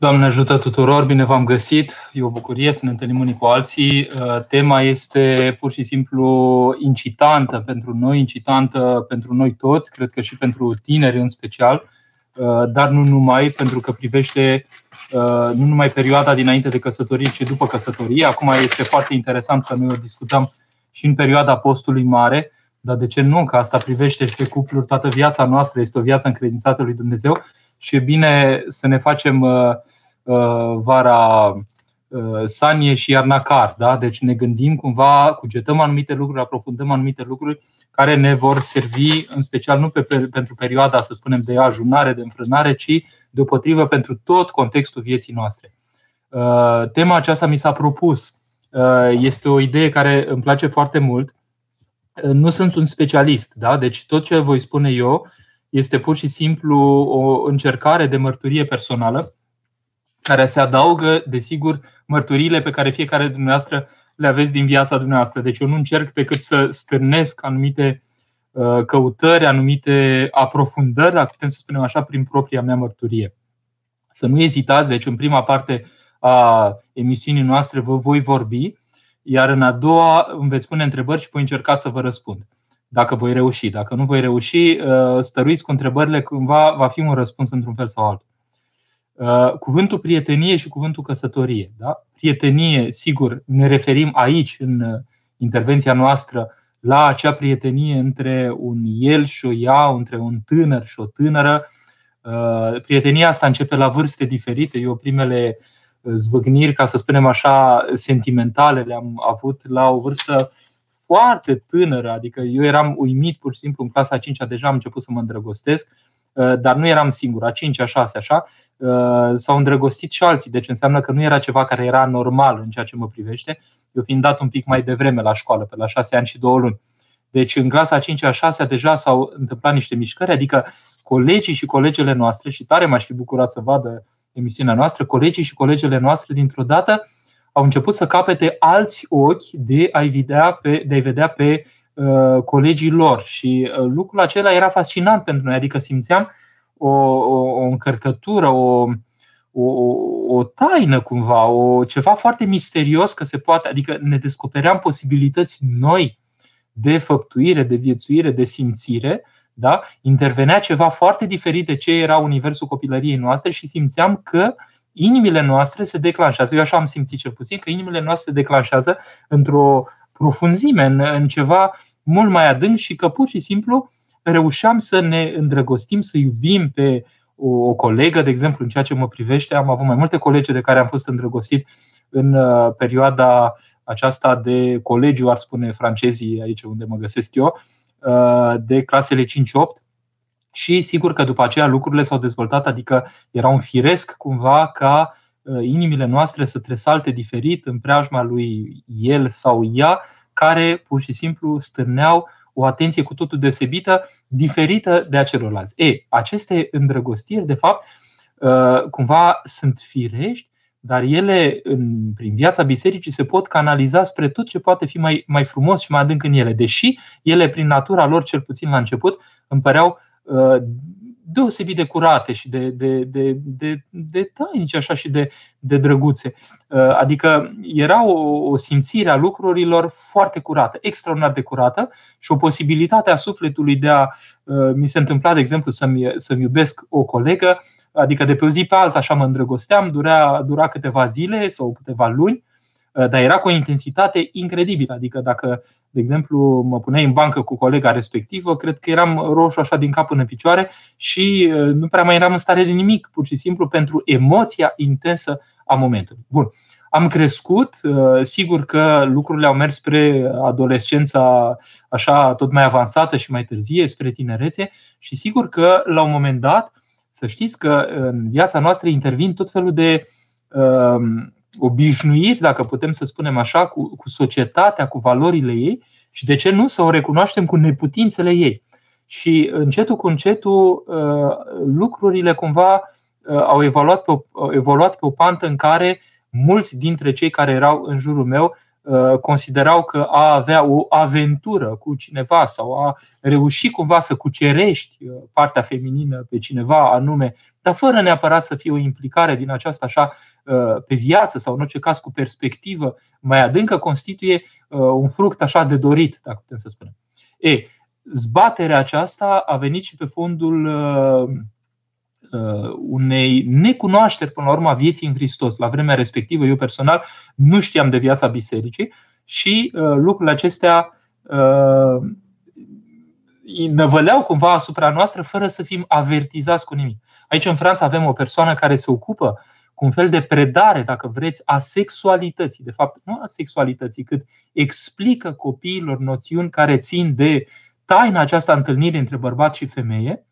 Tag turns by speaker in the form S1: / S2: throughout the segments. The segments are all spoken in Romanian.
S1: Doamne ajută tuturor, bine v-am găsit. E o bucurie să ne întâlnim unii cu alții. Uh, tema este pur și simplu incitantă pentru noi, incitantă pentru noi toți, cred că și pentru tineri în special, uh, dar nu numai, pentru că privește uh, nu numai perioada dinainte de căsătorie, ci după căsătorie. Acum este foarte interesant că noi o discutăm și în perioada postului mare, dar de ce nu? Că asta privește și pe cupluri toată viața noastră, este o viață încredințată lui Dumnezeu și e bine să ne facem uh, uh, vara uh, sanie și iarna car. Da? Deci ne gândim cumva, cugetăm anumite lucruri, aprofundăm anumite lucruri care ne vor servi în special nu pe, pentru perioada, să spunem, de ajunare, de înfrânare, ci deopotrivă pentru tot contextul vieții noastre. Tema aceasta mi s-a propus. Este o idee care îmi place foarte mult. Nu sunt un specialist, da? deci tot ce voi spune eu este pur și simplu o încercare de mărturie personală care se adaugă, desigur, mărturiile pe care fiecare dintre dumneavoastră le aveți din viața dumneavoastră. Deci eu nu încerc decât să stârnesc anumite uh, căutări, anumite aprofundări, dacă putem să spunem așa, prin propria mea mărturie. Să nu ezitați, deci în prima parte a emisiunii noastre vă voi vorbi, iar în a doua îmi veți pune întrebări și voi încerca să vă răspund dacă voi reuși. Dacă nu voi reuși, uh, stăruiți cu întrebările, cumva va fi un răspuns într-un fel sau altul. Uh, cuvântul prietenie și cuvântul căsătorie. Da? Prietenie, sigur, ne referim aici, în uh, intervenția noastră, la acea prietenie între un el și o ea, între un tânăr și o tânără. Prietenia asta începe la vârste diferite. Eu primele zvâgniri, ca să spunem așa, sentimentale le-am avut la o vârstă foarte tânără, adică eu eram uimit pur și simplu în clasa 5 deja am început să mă îndrăgostesc, uh, dar nu eram singur, a 5 a 6 așa, uh, s-au îndrăgostit și alții, deci înseamnă că nu era ceva care era normal în ceea ce mă privește, eu fiind dat un pic mai devreme la școală, pe la 6 ani și 2 luni. Deci în clasa 5 a 6 deja s-au întâmplat niște mișcări, adică colegii și colegele noastre, și tare m-aș fi bucurat să vadă emisiunea noastră, colegii și colegele noastre dintr-o dată au început să capete alți ochi de a-i vedea pe, de a vedea pe uh, colegii lor. Și uh, lucrul acela era fascinant pentru noi, adică simțeam o, o, o încărcătură, o, o, o taină cumva, o, ceva foarte misterios că se poate, adică ne descopeream posibilități noi de făptuire, de viețuire, de simțire, da? intervenea ceva foarte diferit de ce era universul copilăriei noastre și simțeam că uh, inimile noastre se declanșează, eu așa am simțit cel puțin, că inimile noastre se declanșează într-o profunzime, în, în ceva mult mai adânc și că pur și simplu reușeam să ne îndrăgostim, să iubim pe o, o colegă, de exemplu, în ceea ce mă privește, am avut mai multe colegi de care am fost îndrăgostit în uh, perioada aceasta de colegiu, ar spune francezii aici unde mă găsesc eu, uh, de clasele 5-8 și sigur că după aceea lucrurile s-au dezvoltat, adică era un firesc cumva ca uh, inimile noastre să tresalte diferit în preajma lui el sau ea, care pur și simplu stârneau o atenție cu totul deosebită, diferită de a celorlalți. E, aceste îndrăgostiri, de fapt, uh, cumva sunt firești, dar ele, în, prin viața bisericii, se pot canaliza spre tot ce poate fi mai, mai frumos și mai adânc în ele, deși ele, prin natura lor, cel puțin la început, îmi păreau Uh, deosebit de curate și de, de, de, de, de tainice așa și de, de drăguțe. Uh, adică era o, o simțire a lucrurilor foarte curată, extraordinar de curată și o posibilitate a sufletului de a uh, mi se întâmpla, de exemplu, să-mi, să-mi iubesc o colegă, adică de pe o zi pe alta așa mă îndrăgosteam, dura, dura câteva zile sau câteva luni Uh, dar era cu o intensitate incredibilă. Adică dacă, de exemplu, mă puneai în bancă cu colega respectivă, cred că eram roșu așa din cap până în picioare și uh, nu prea mai eram în stare de nimic, pur și simplu pentru emoția intensă a momentului. Bun. Am crescut, uh, sigur că lucrurile au mers spre adolescența așa tot mai avansată și mai târzie, spre tinerețe și sigur că la un moment dat, să știți că în viața noastră intervin tot felul de obișnuiri, dacă putem să spunem așa, cu, cu societatea, cu valorile ei și de ce nu să o recunoaștem cu neputințele ei. Și încetul cu încetul uh, lucrurile cumva uh, au evoluat pe o, au evoluat pe o pantă în care mulți dintre cei care erau în jurul meu considerau că a avea o aventură cu cineva sau a reuși cumva să cucerești partea feminină pe cineva anume, dar fără neapărat să fie o implicare din aceasta așa pe viață sau în orice caz cu perspectivă mai adâncă, constituie un fruct așa de dorit, dacă putem să spunem. E, zbaterea aceasta a venit și pe fondul Uh, unei necunoașteri, până la urmă, a vieții în Hristos. La vremea respectivă, eu personal nu știam de viața bisericii și uh, lucrurile acestea uh, năvăleau cumva asupra noastră fără să fim avertizați cu nimic. Aici în Franța avem o persoană care se ocupă cu un fel de predare, dacă vreți, a sexualității. De fapt, nu a sexualității, cât explică copiilor noțiuni care țin de taina aceasta întâlnire între bărbat și femeie Uh,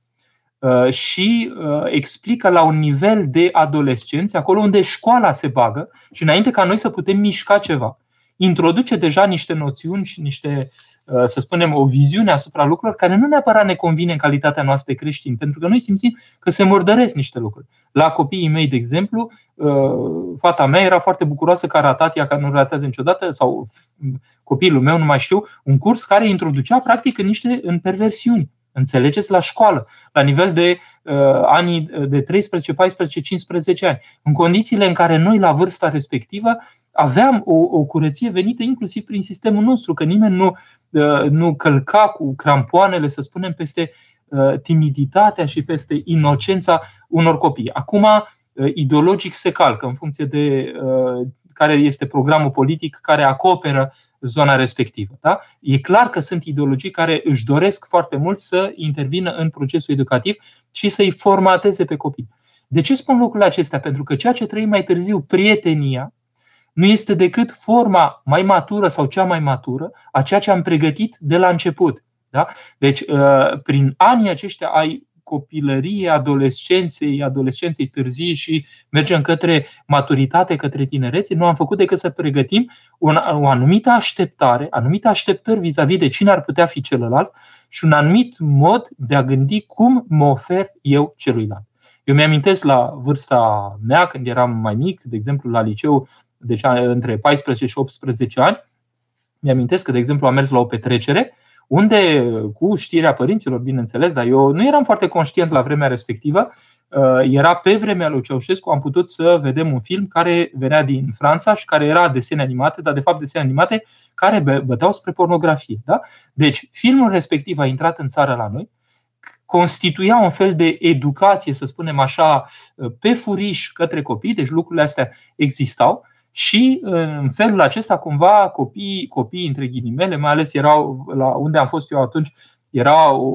S1: și uh, explică la un nivel de adolescenți, acolo unde școala se bagă și înainte ca noi să putem mișca ceva, introduce deja niște noțiuni și niște, uh, să spunem, o viziune asupra lucrurilor care nu neapărat ne convine în calitatea noastră de creștini, pentru că noi simțim că se murdăresc niște lucruri. La copiii mei, de exemplu, fata mea era foarte bucuroasă că a ratat ea, că nu ratează niciodată, sau copilul meu, nu mai știu, un curs care introducea practic în niște în perversiuni Înțelegeți? La școală, la nivel de uh, anii de 13, 14, 15 ani. În condițiile în care noi, la vârsta respectivă, aveam o, o curăție venită inclusiv prin sistemul nostru, că nimeni nu, uh, nu călca cu crampoanele, să spunem, peste uh, timiditatea și peste inocența unor copii. Acum, uh, ideologic se calcă în funcție de uh, care este programul politic care acoperă zona respectivă. Da? E clar că sunt ideologii care își doresc foarte mult să intervină în procesul educativ și să-i formateze pe copii. De ce spun lucrurile acestea? Pentru că ceea ce trăim mai târziu, prietenia, nu este decât forma mai matură sau cea mai matură a ceea ce am pregătit de la început. Da? Deci, uh, prin anii aceștia ai copilăriei, adolescenței, adolescenței târzii și mergem către maturitate, către tinerețe, nu am făcut decât să pregătim o, o anumită așteptare, anumite așteptări vis-a-vis de cine ar putea fi celălalt și un anumit mod de a gândi cum mă ofer eu celuilalt. Eu mi-amintesc la vârsta mea, când eram mai mic, de exemplu la liceu, deci între 14 și 18 ani, mi-amintesc că, de exemplu, am mers la o petrecere unde, cu știrea părinților, bineînțeles, dar eu nu eram foarte conștient la vremea respectivă, uh, era pe vremea lui Ceaușescu, am putut să vedem un film care venea din Franța și care era desene animate, dar de fapt desene animate care băteau spre pornografie. Da? Deci, filmul respectiv a intrat în țară la noi, constituia un fel de educație, să spunem așa, pe furiș către copii, deci lucrurile astea existau și în felul acesta cumva copiii, copiii între ghilimele, mai ales erau la unde am fost eu atunci, era o,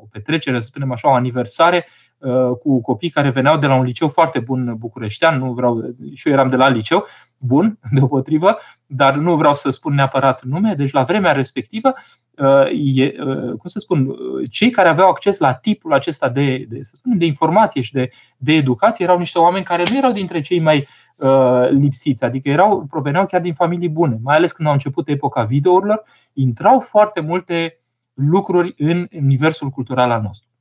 S1: o petrecere, să spunem așa, o aniversare uh, cu copii care veneau de la un liceu foarte bun bucureștean, nu vreau, și eu eram de la liceu, bun, deopotrivă, dar nu vreau să spun neapărat nume, deci la vremea respectivă, uh, e, uh, cum să spun, cei care aveau acces la tipul acesta de, de, să spunem, de informație și de, de educație erau niște oameni care nu erau dintre cei mai uh, lipsiți, adică erau, proveneau chiar din familii bune, mai ales când au început epoca videourilor, intrau foarte multe lucruri în universul cultural al nostru.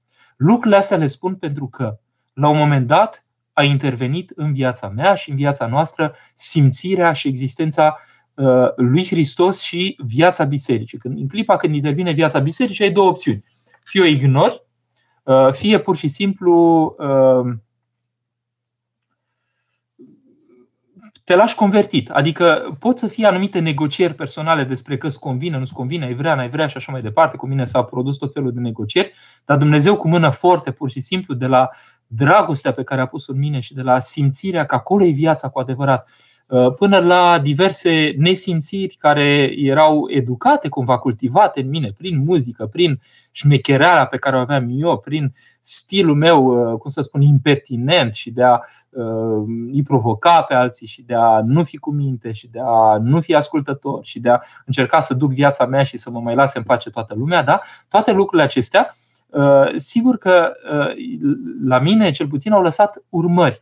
S1: Lucrurile astea le spun pentru că, la un moment dat, a intervenit în viața mea și în viața noastră simțirea și existența uh, lui Hristos și viața bisericii. Când, în clipa când intervine viața bisericii, ai două opțiuni. Fie o ignori, uh, fie pur și simplu te lași convertit. Adică pot să fie anumite negocieri personale despre că îți convine, nu-ți convine, ai vrea, n-ai vrea și așa mai departe. Cu mine s-a produs tot felul de negocieri, dar Dumnezeu cu mână forte, pur și simplu, de la dragostea pe care a pus în mine și de la simțirea că acolo e viața cu adevărat, uh, până la diverse nesimțiri care erau educate, cumva cultivate în mine, prin muzică, prin șmechereala pe care o aveam eu, prin stilul meu, uh, cum să spun, impertinent și de a uh, îi provoca pe alții și de a nu fi cu minte și de a nu fi ascultător și de a încerca să duc viața mea și să mă mai lase în pace toată lumea, da? toate lucrurile acestea Uh, sigur că uh, la mine, cel puțin, au lăsat urmări.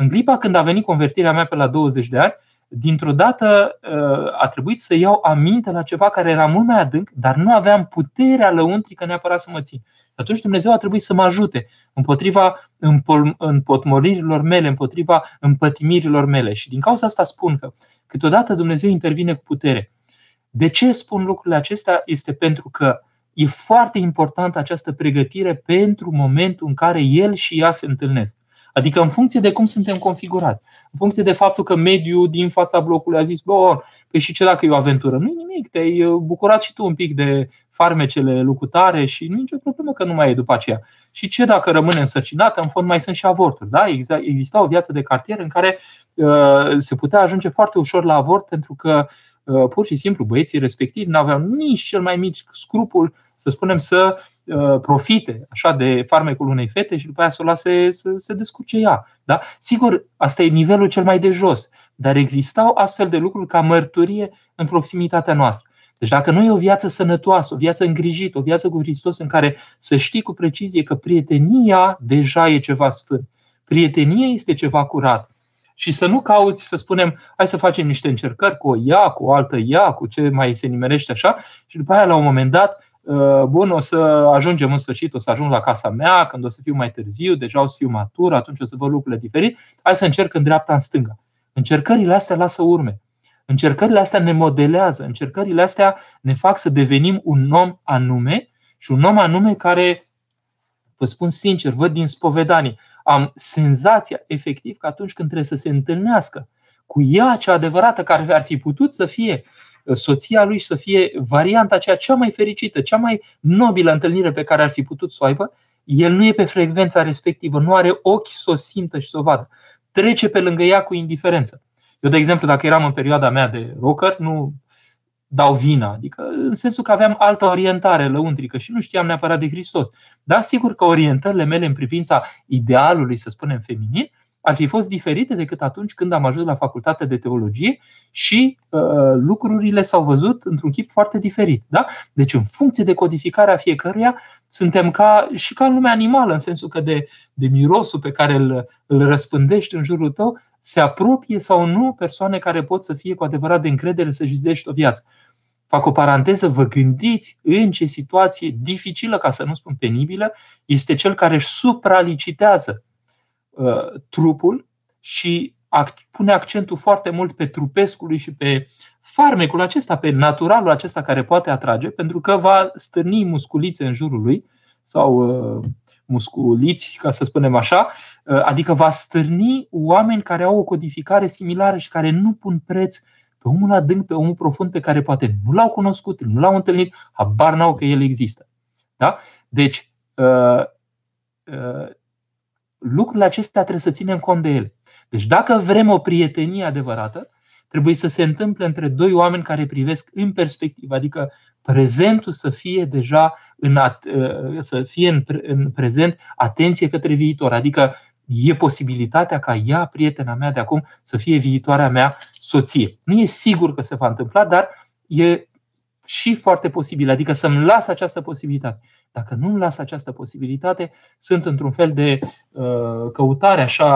S1: În clipa când a venit convertirea mea pe la 20 de ani, dintr-o dată a trebuit să iau aminte la ceva care era mult mai adânc, dar nu aveam puterea lăuntrică neapărat să mă țin. Atunci Dumnezeu a trebuit să mă ajute împotriva împotmolirilor mele, împotriva împătimirilor mele. Și din cauza asta spun că câteodată Dumnezeu intervine cu putere. De ce spun lucrurile acestea? Este pentru că e foarte importantă această pregătire pentru momentul în care el și ea se întâlnesc. Adică în funcție de cum suntem configurați, în funcție de faptul că mediul din fața blocului a zis, bă, păi și ce dacă e o aventură? Nu nimic, te-ai uh, bucurat și tu un pic de farmecele lucutare și nu e nicio problemă că nu mai e după aceea. Și ce dacă rămâne însărcinată? În fond mai sunt și avorturi. Da? Exista, exista o viață de cartier în care uh, se putea ajunge foarte ușor la avort pentru că uh, pur și simplu băieții respectivi nu aveau nici cel mai mic scrupul, să spunem, să Uh, profite așa de farmecul unei fete și după aia să o lase să se descurce ea. Da? Sigur, asta e nivelul cel mai de jos, dar existau astfel de lucruri ca mărturie în proximitatea noastră. Deci dacă nu e o viață sănătoasă, o viață îngrijită, o viață cu Hristos în care să știi cu precizie că prietenia deja e ceva sfânt. Prietenia este ceva curat. Și să nu cauți să spunem, hai să facem niște încercări cu o ea, cu o altă ea, cu ce mai se nimerește așa, și după aia la un moment dat Uh, bun, o să ajungem în sfârșit, o să ajung la casa mea, când o să fiu mai târziu, deja o să fiu matur, atunci o să văd lucrurile diferit. Hai să încerc în dreapta, în stânga. Încercările astea lasă urme. Încercările astea ne modelează, încercările astea ne fac să devenim un om anume și un om anume care, vă spun sincer, văd din spovedanii, am senzația efectiv că atunci când trebuie să se întâlnească cu ea cea adevărată care ar fi putut să fie soția lui și să fie varianta aceea cea mai fericită, cea mai nobilă întâlnire pe care ar fi putut să o aibă, el nu e pe frecvența respectivă, nu are ochi să o simtă și să o vadă. Trece pe lângă ea cu indiferență. Eu, de exemplu, dacă eram în perioada mea de rocker, nu dau vina, adică în sensul că aveam altă orientare lăuntrică și nu știam neapărat de Hristos. Da, sigur că orientările mele în privința idealului, să spunem, feminin, ar fi fost diferite decât atunci când am ajuns la facultatea de teologie și uh, lucrurile s-au văzut într-un chip foarte diferit. Da? Deci, în funcție de codificarea fiecăruia, suntem ca, și ca în lumea animală, în sensul că de, de mirosul pe care îl, îl răspândești în jurul tău, se apropie sau nu persoane care pot să fie cu adevărat de încredere să-și zidești o viață. Fac o paranteză, vă gândiți în ce situație dificilă, ca să nu spun penibilă, este cel care își supralicitează Uh, trupul și pune accentul foarte mult pe trupescul și pe farmecul acesta, pe naturalul acesta care poate atrage, pentru că va stârni musculițe în jurul lui sau uh, musculiți, ca să spunem așa, uh, adică va stârni oameni care au o codificare similară și care nu pun preț pe omul adânc, pe omul profund pe care poate nu l-au cunoscut, nu l-au întâlnit, habar n-au că el există. Da? Deci, lucrurile acestea trebuie să ținem cont de ele. Deci dacă vrem o prietenie adevărată, trebuie să se întâmple între doi oameni care privesc în perspectivă, adică prezentul să fie deja în, să fie în, în prezent atenție către viitor, adică e posibilitatea ca ea, prietena mea de acum, să fie viitoarea mea soție. Nu e sigur că se va întâmpla, dar e și foarte posibil, adică să-mi las această posibilitate. Dacă nu-mi las această posibilitate, sunt într-un fel de uh, căutare așa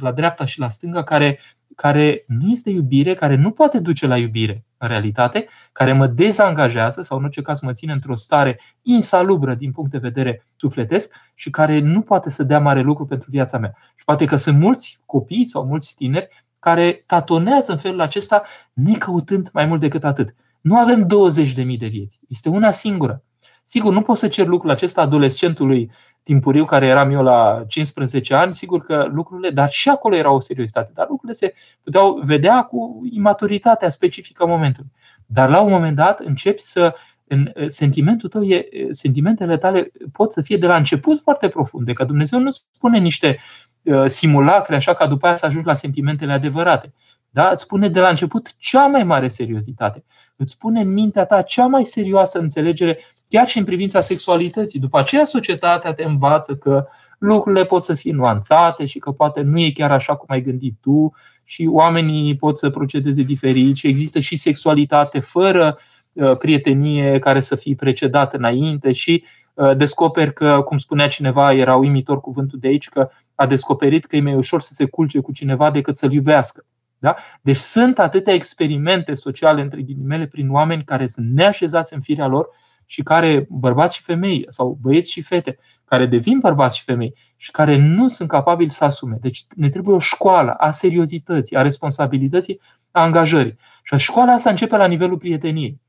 S1: la dreapta și la stânga care, care nu este iubire, care nu poate duce la iubire în realitate, care mă dezangajează sau în orice caz mă ține într-o stare insalubră din punct de vedere sufletesc și care nu poate să dea mare lucru pentru viața mea. Și poate că sunt mulți copii sau mulți tineri care tatonează în felul acesta necăutând mai mult decât atât. Nu avem 20.000 de vieți. Este una singură. Sigur, nu pot să cer lucrul acesta adolescentului timpuriu care eram eu la 15 ani, sigur că lucrurile, dar și acolo era o seriozitate, dar lucrurile se puteau vedea cu imaturitatea specifică momentului. Dar la un moment dat începi să în sentimentul tău e, sentimentele tale pot să fie de la început foarte profunde, că Dumnezeu nu spune niște uh, simulacre așa ca după aia să ajungi la sentimentele adevărate. Da? Îți spune de la început cea mai mare seriozitate. Îți spune în mintea ta cea mai serioasă înțelegere, chiar și în privința sexualității. După aceea, societatea te învață că lucrurile pot să fie nuanțate și că poate nu e chiar așa cum ai gândit tu și oamenii pot să procedeze diferit și există și sexualitate fără uh, prietenie care să fie precedată înainte și uh, descoperi că, cum spunea cineva, era uimitor cuvântul de aici, că a descoperit că e mai ușor să se culce cu cineva decât să-l iubească. Da? Deci sunt atâtea experimente sociale, între ghilimele, prin oameni care sunt neașezați în firea lor și care, bărbați și femei, sau băieți și fete, care devin bărbați și femei și care nu sunt capabili să asume. Deci ne trebuie o școală a seriozității, a responsabilității, a angajării. Și școala asta începe la nivelul prieteniei.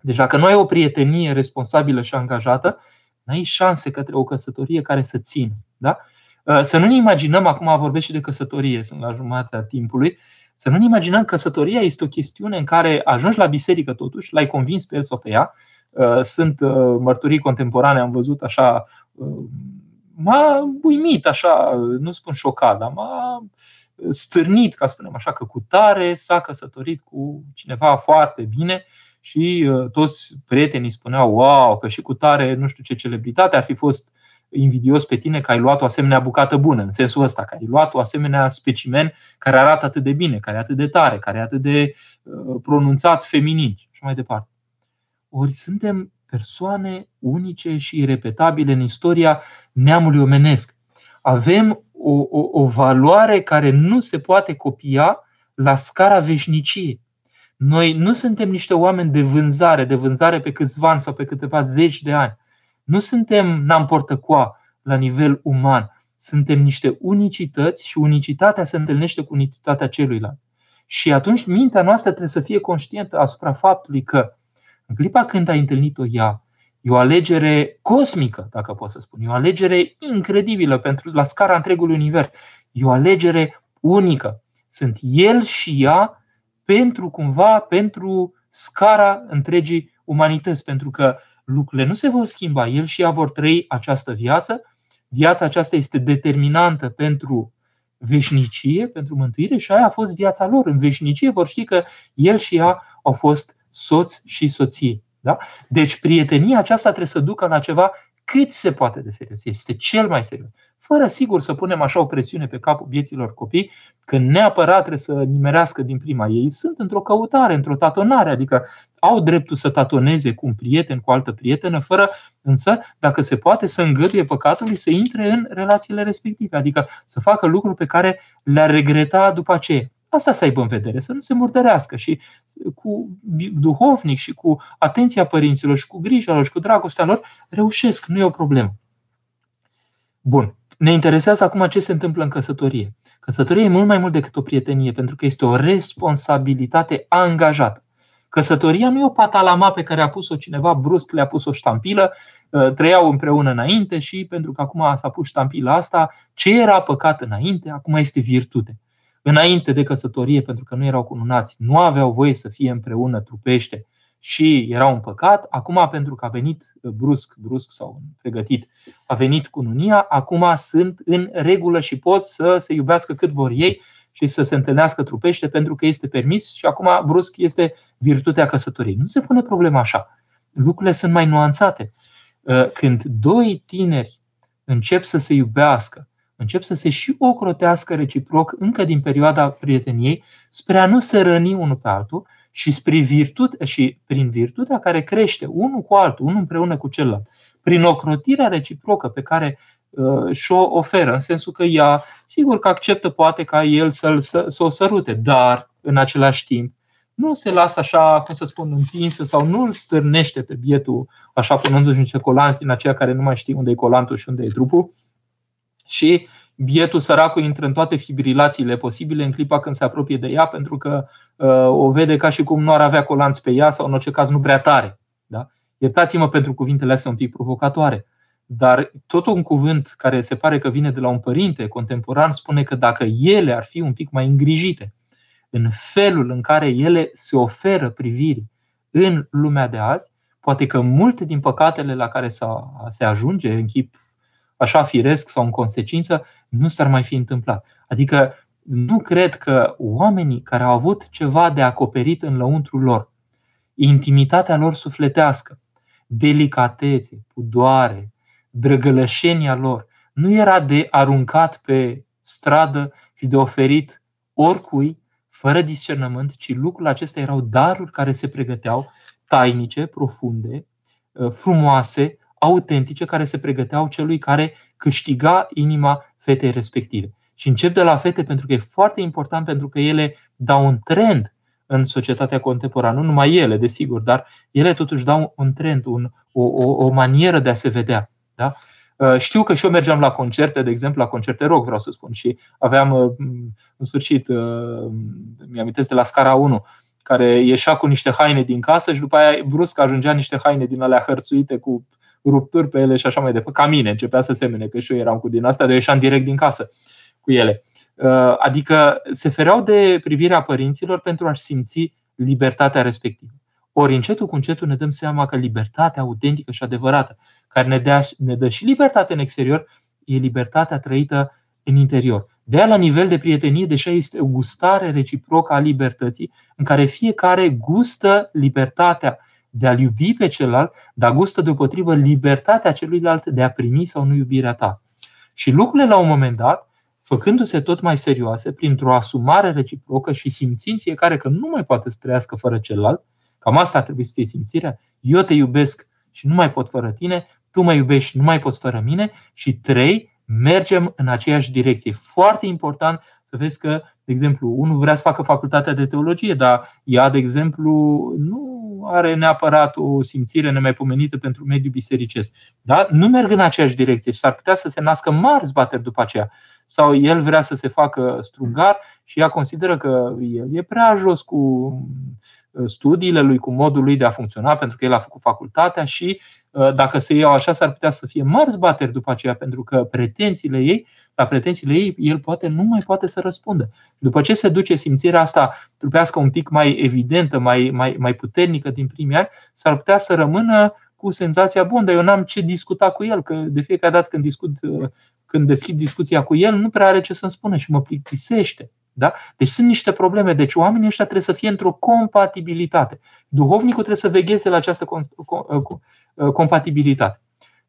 S1: Deci dacă nu ai o prietenie responsabilă și angajată, n-ai șanse către o căsătorie care să țină. Da? Să nu ne imaginăm, acum vorbesc și de căsătorie, sunt la jumatea timpului, să nu ne imaginăm că căsătoria este o chestiune în care ajungi la biserică totuși, l-ai convins pe el sau pe ea. Uh, sunt uh, mărturii contemporane, am văzut așa, uh, m-a uimit, așa, nu spun șocat, dar m-a stârnit, ca să spunem așa, că cu tare s-a căsătorit cu cineva foarte bine și toți prietenii spuneau, wow, că și cu tare, nu știu ce celebritate ar fi fost invidios pe tine că ai luat o asemenea bucată bună, în sensul ăsta, că ai luat o asemenea specimen care arată atât de bine, care e atât de tare, care e atât de uh, pronunțat feminin și mai departe. Ori suntem persoane unice și irepetabile în istoria neamului omenesc. Avem o, o, o valoare care nu se poate copia la scara veșniciei. Noi nu suntem niște oameni de vânzare, de vânzare pe câțiva ani sau pe câteva zeci de ani. Nu suntem n-am portăcoa la nivel uman. Suntem niște unicități și unicitatea se întâlnește cu unicitatea celuilalt. Și atunci mintea noastră trebuie să fie conștientă asupra faptului că în clipa când ai întâlnit-o ea, e o alegere cosmică, dacă pot să spun, e o alegere incredibilă pentru la scara întregului univers. E o alegere unică. Sunt el și ea pentru cumva, pentru scara întregii umanități, pentru că lucrurile nu se vor schimba. El și ea vor trăi această viață. Viața aceasta este determinantă pentru veșnicie, pentru mântuire și aia a fost viața lor. În veșnicie vor ști că el și ea au fost soț și soție. Da? Deci prietenia aceasta trebuie să ducă la ceva cât se poate de serios. Este cel mai serios. Fără sigur să punem așa o presiune pe capul vieților copii, că neapărat trebuie să nimerească din prima. Ei sunt într-o căutare, într-o tatonare, adică au dreptul să tatoneze cu un prieten, cu o altă prietenă, fără însă, dacă se poate, să îngăduie păcatului să intre în relațiile respective, adică să facă lucruri pe care le-ar regreta după aceea. Asta să aibă în vedere, să nu se murdărească și cu duhovnic și cu atenția părinților și cu grija lor și cu dragostea lor, reușesc, nu e o problemă. Bun. Ne interesează acum ce se întâmplă în căsătorie. Căsătoria e mult mai mult decât o prietenie, pentru că este o responsabilitate angajată. Căsătoria nu e o patalama pe care a pus-o cineva brusc, le-a pus o ștampilă, ă, trăiau împreună înainte și pentru că acum s-a pus ștampila asta, ce era păcat înainte, acum este virtute înainte de căsătorie, pentru că nu erau cununați, nu aveau voie să fie împreună trupește și era un păcat. Acum, pentru că a venit brusc, brusc sau pregătit, a venit cununia, acum sunt în regulă și pot să se iubească cât vor ei și să se întâlnească trupește pentru că este permis și acum brusc este virtutea căsătoriei. Nu se pune problema așa. Lucrurile sunt mai nuanțate. Când doi tineri încep să se iubească, încep să se și ocrotească reciproc încă din perioada prieteniei spre a nu se răni unul pe altul și, spre virtute, și prin virtutea care crește unul cu altul, unul împreună cu celălalt, prin ocrotirea reciprocă pe care uh, și-o oferă, în sensul că ea, sigur că acceptă poate ca el să, să, să o sărute, dar în același timp nu se lasă așa, cum să spun, întinsă sau nu îl stârnește pe bietul, așa punându-și niște colanți din aceia care nu mai știu unde e colantul și unde e trupul, și bietul săracul intră în toate fibrilațiile posibile în clipa când se apropie de ea, pentru că uh, o vede ca și cum nu ar avea colanți pe ea sau în orice caz nu prea tare. Da? Iertați-mă pentru cuvintele astea un pic provocatoare, dar tot un cuvânt care se pare că vine de la un părinte contemporan spune că dacă ele ar fi un pic mai îngrijite în felul în care ele se oferă privirii în lumea de azi, poate că multe din păcatele la care se ajunge în chip așa firesc sau în consecință, nu s-ar mai fi întâmplat. Adică nu cred că oamenii care au avut ceva de acoperit în lăuntrul lor, intimitatea lor sufletească, delicatețe, pudoare, drăgălășenia lor, nu era de aruncat pe stradă și de oferit oricui, fără discernământ, ci lucrurile acestea erau daruri care se pregăteau, tainice, profunde, frumoase, autentice care se pregăteau celui care câștiga inima fetei respective. Și încep de la fete pentru că e foarte important pentru că ele dau un trend în societatea contemporană. Nu numai ele, desigur, dar ele totuși dau un trend, un, o, o, o manieră de a se vedea. Da? Uh, știu că și eu mergeam la concerte, de exemplu, la concerte rock, vreau să spun, și aveam, uh, în sfârșit, uh, mi-amintesc de la scara 1, care ieșea cu niște haine din casă și după aia brusc ajungea niște haine din alea hărțuite cu rupturi pe ele și așa mai departe. Ca mine, începea să semene, că și eu eram cu din asta, de ieșeam direct din casă cu ele. Adică se fereau de privirea părinților pentru a-și simți libertatea respectivă. Ori încetul cu încetul ne dăm seama că libertatea autentică și adevărată, care ne, dea, ne dă și libertate în exterior, e libertatea trăită în interior. De aia, la nivel de prietenie, deja este o gustare reciprocă a libertății, în care fiecare gustă libertatea de a-l iubi pe celălalt, dar gustă deopotrivă libertatea celuilalt de a primi sau nu iubirea ta. Și lucrurile, la un moment dat, făcându-se tot mai serioase, printr-o asumare reciprocă și simțind fiecare că nu mai poate să trăiască fără celălalt, cam asta ar trebui să fie simțirea, eu te iubesc și nu mai pot fără tine, tu mă iubești și nu mai poți fără mine și trei, mergem în aceeași direcție. Foarte important să vezi că, de exemplu, unul vrea să facă facultatea de teologie, dar ea, de exemplu, nu are neapărat o simțire nemaipomenită pentru mediul bisericesc. Da? Nu merg în aceeași direcție și s-ar putea să se nască mari zbateri după aceea. Sau el vrea să se facă strungar și ea consideră că el e prea jos cu studiile lui, cu modul lui de a funcționa, pentru că el a făcut facultatea și uh, dacă se iau așa, s-ar putea să fie mari zbateri după aceea, pentru că pretențiile ei, la pretențiile ei, el poate nu mai poate să răspundă. După ce se duce simțirea asta trupească un pic mai evidentă, mai, mai, mai puternică din primii ani, s-ar putea să rămână cu senzația, bun, dar eu n-am ce discuta cu el, că de fiecare dată când discut, uh, când deschid discuția cu el, nu prea are ce să-mi spună și mă plictisește. Da? Deci sunt niște probleme. Deci oamenii ăștia trebuie să fie într-o compatibilitate. Duhovnicul trebuie să vegheze la această compatibilitate.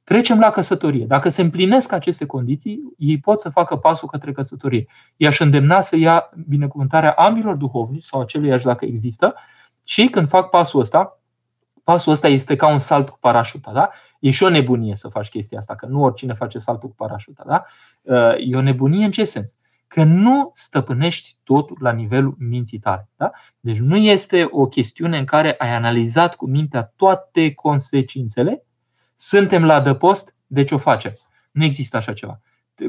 S1: Trecem la căsătorie. Dacă se împlinesc aceste condiții, ei pot să facă pasul către căsătorie. I-aș îndemna să ia binecuvântarea ambilor duhovnici sau aceluiași dacă există și când fac pasul ăsta, pasul ăsta este ca un salt cu parașuta. Da? E și o nebunie să faci chestia asta, că nu oricine face saltul cu parașuta. Da? E o nebunie în ce sens? că nu stăpânești totul la nivelul minții tale. Da? Deci nu este o chestiune în care ai analizat cu mintea toate consecințele, suntem la adăpost, deci o facem. Nu există așa ceva.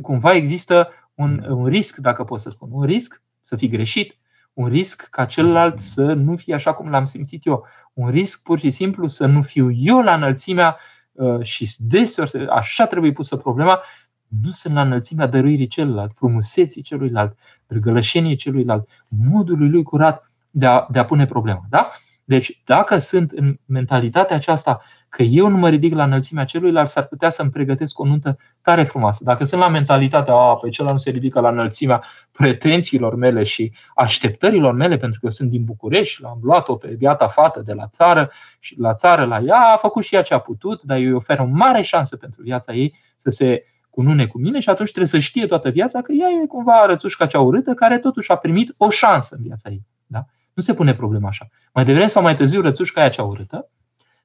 S1: Cumva există un, un risc, dacă pot să spun, un risc să fi greșit, un risc ca celălalt să nu fie așa cum l-am simțit eu, un risc pur și simplu să nu fiu eu la înălțimea uh, și deseori așa trebuie pusă problema, nu sunt la înălțimea dăruirii celuilalt, frumuseții celuilalt, drăgălășeniei celuilalt, modului lui curat de a, de a pune problema. Da? Deci, dacă sunt în mentalitatea aceasta că eu nu mă ridic la înălțimea celuilalt, s-ar putea să-mi pregătesc o nuntă tare frumoasă. Dacă sunt la mentalitatea, a, păi celălalt nu se ridică la înălțimea pretențiilor mele și așteptărilor mele, pentru că eu sunt din București, l-am luat-o pe biata fată de la țară și la țară la ea, a făcut și ea ce a putut, dar eu îi ofer o mare șansă pentru viața ei să se cunune cu mine și atunci trebuie să știe toată viața că ea e cumva rățușca cea urâtă care totuși a primit o șansă în viața ei. Da? Nu se pune problema așa. Mai devreme sau mai târziu rățușca aia cea urâtă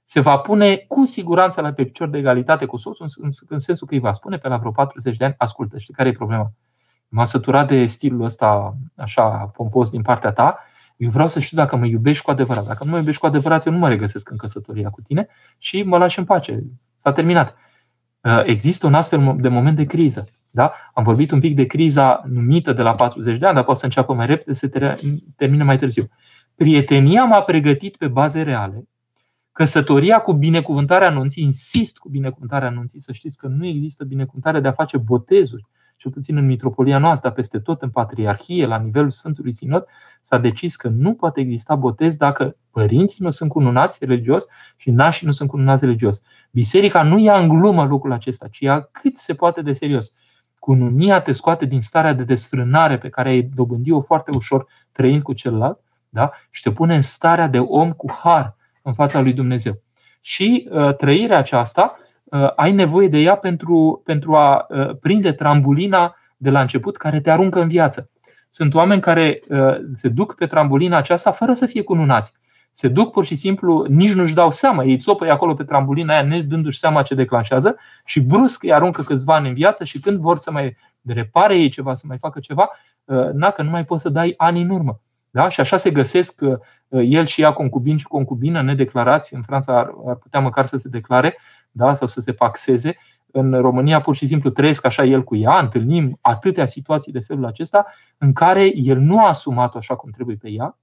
S1: se va pune cu siguranță la pe picior de egalitate cu soțul, în, în sensul că îi va spune pe la vreo 40 de ani, ascultă, știi care e problema? M-a săturat de stilul ăsta așa pompos din partea ta, eu vreau să știu dacă mă iubești cu adevărat. Dacă nu mă iubești cu adevărat, eu nu mă regăsesc în căsătoria cu tine și mă lași în pace. S-a terminat. Uh, există un astfel de moment de criză. Da? Am vorbit un pic de criza numită de la 40 de ani, dar poate să înceapă mai repede, să termine mai târziu. Prietenia m-a pregătit pe baze reale. Căsătoria cu binecuvântarea anunții, insist cu binecuvântarea anunții, să știți că nu există binecuvântare de a face botezuri cel puțin în mitropolia noastră, peste tot în patriarhie, la nivelul Sfântului Sinod, s-a decis că nu poate exista botez dacă părinții nu sunt cununați religios și nașii nu sunt cununați religios. Biserica nu ia în glumă lucrul acesta, ci ia cât se poate de serios. Cununia te scoate din starea de desfrânare pe care ai dobândit-o foarte ușor trăind cu celălalt da? și te pune în starea de om cu har în fața lui Dumnezeu. Și uh, trăirea aceasta Uh, ai nevoie de ea pentru, pentru a uh, prinde trambulina de la început care te aruncă în viață. Sunt oameni care uh, se duc pe trambulina aceasta fără să fie cununați. Se duc pur și simplu, nici nu-și dau seama, ei țopă acolo pe trambolina aia, ne dându-și seama ce declanșează și brusc îi aruncă câțiva ani în viață și când vor să mai repare ei ceva, să mai facă ceva, uh, na, că nu mai poți să dai ani în urmă. Da? Și așa se găsesc uh, el și ea concubin și concubină nedeclarați. În Franța ar, ar putea măcar să se declare da? sau să se paxeze. În România pur și simplu trăiesc așa el cu ea. Întâlnim atâtea situații de felul acesta în care el nu a asumat-o așa cum trebuie pe ea,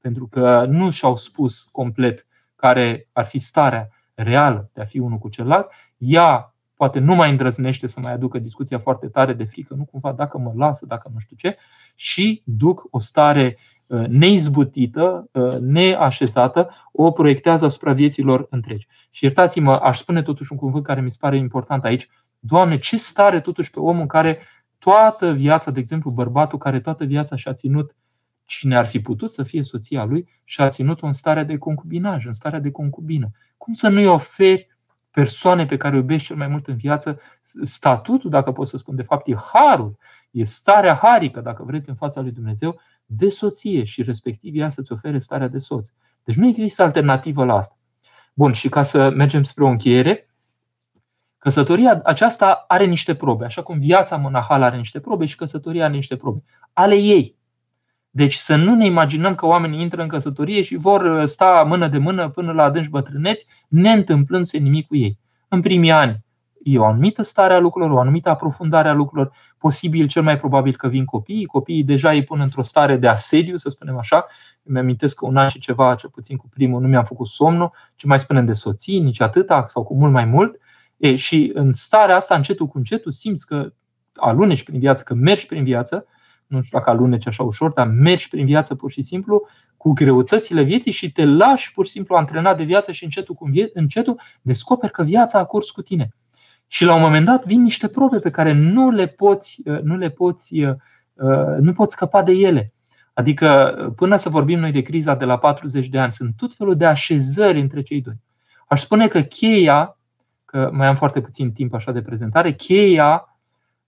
S1: pentru că nu și-au spus complet care ar fi starea reală de a fi unul cu celălalt. Ea poate nu mai îndrăznește să mai aducă discuția foarte tare de frică, nu cumva dacă mă lasă, dacă nu știu ce, și duc o stare uh, neizbutită, uh, neașezată, o proiectează asupra vieților întregi. Și iertați-mă, aș spune totuși un cuvânt care mi se pare important aici. Doamne, ce stare totuși pe omul care toată viața, de exemplu, bărbatul care toată viața și-a ținut cine ar fi putut să fie soția lui și a ținut-o în starea de concubinaj, în starea de concubină. Cum să nu-i oferi persoane pe care o iubești cel mai mult în viață, statutul, dacă pot să spun, de fapt e harul, e starea harică, dacă vreți, în fața lui Dumnezeu, de soție și respectiv ea să-ți ofere starea de soț. Deci nu există alternativă la asta. Bun, și ca să mergem spre o încheiere, căsătoria aceasta are niște probe, așa cum viața monahală are niște probe și căsătoria are niște probe. Ale ei, deci să nu ne imaginăm că oamenii intră în căsătorie și vor uh, sta mână de mână până la adânci bătrâneți, neîntâmplându-se nimic cu ei. În primii ani e o anumită stare a lucrurilor, o anumită aprofundare a lucrurilor, posibil, cel mai probabil că vin copiii, copiii deja îi pun într-o stare de asediu, să spunem așa. Îmi amintesc că un an și ceva, cel puțin cu primul, nu mi-am făcut somnul, ce mai spunem de soții, nici atâta, sau cu mult mai mult. E, și în starea asta, încetul cu încetul, simți că aluneci prin viață, că mergi prin viață, nu știu dacă aluneci așa ușor, dar mergi prin viață pur și simplu cu greutățile vieții și te lași pur și simplu antrenat de viață și încetul cu încetul descoperi că viața a curs cu tine. Și la un moment dat vin niște probe pe care nu le poți, nu le poți, nu poți scăpa de ele. Adică până să vorbim noi de criza de la 40 de ani, sunt tot felul de așezări între cei doi. Aș spune că cheia, că mai am foarte puțin timp așa de prezentare, cheia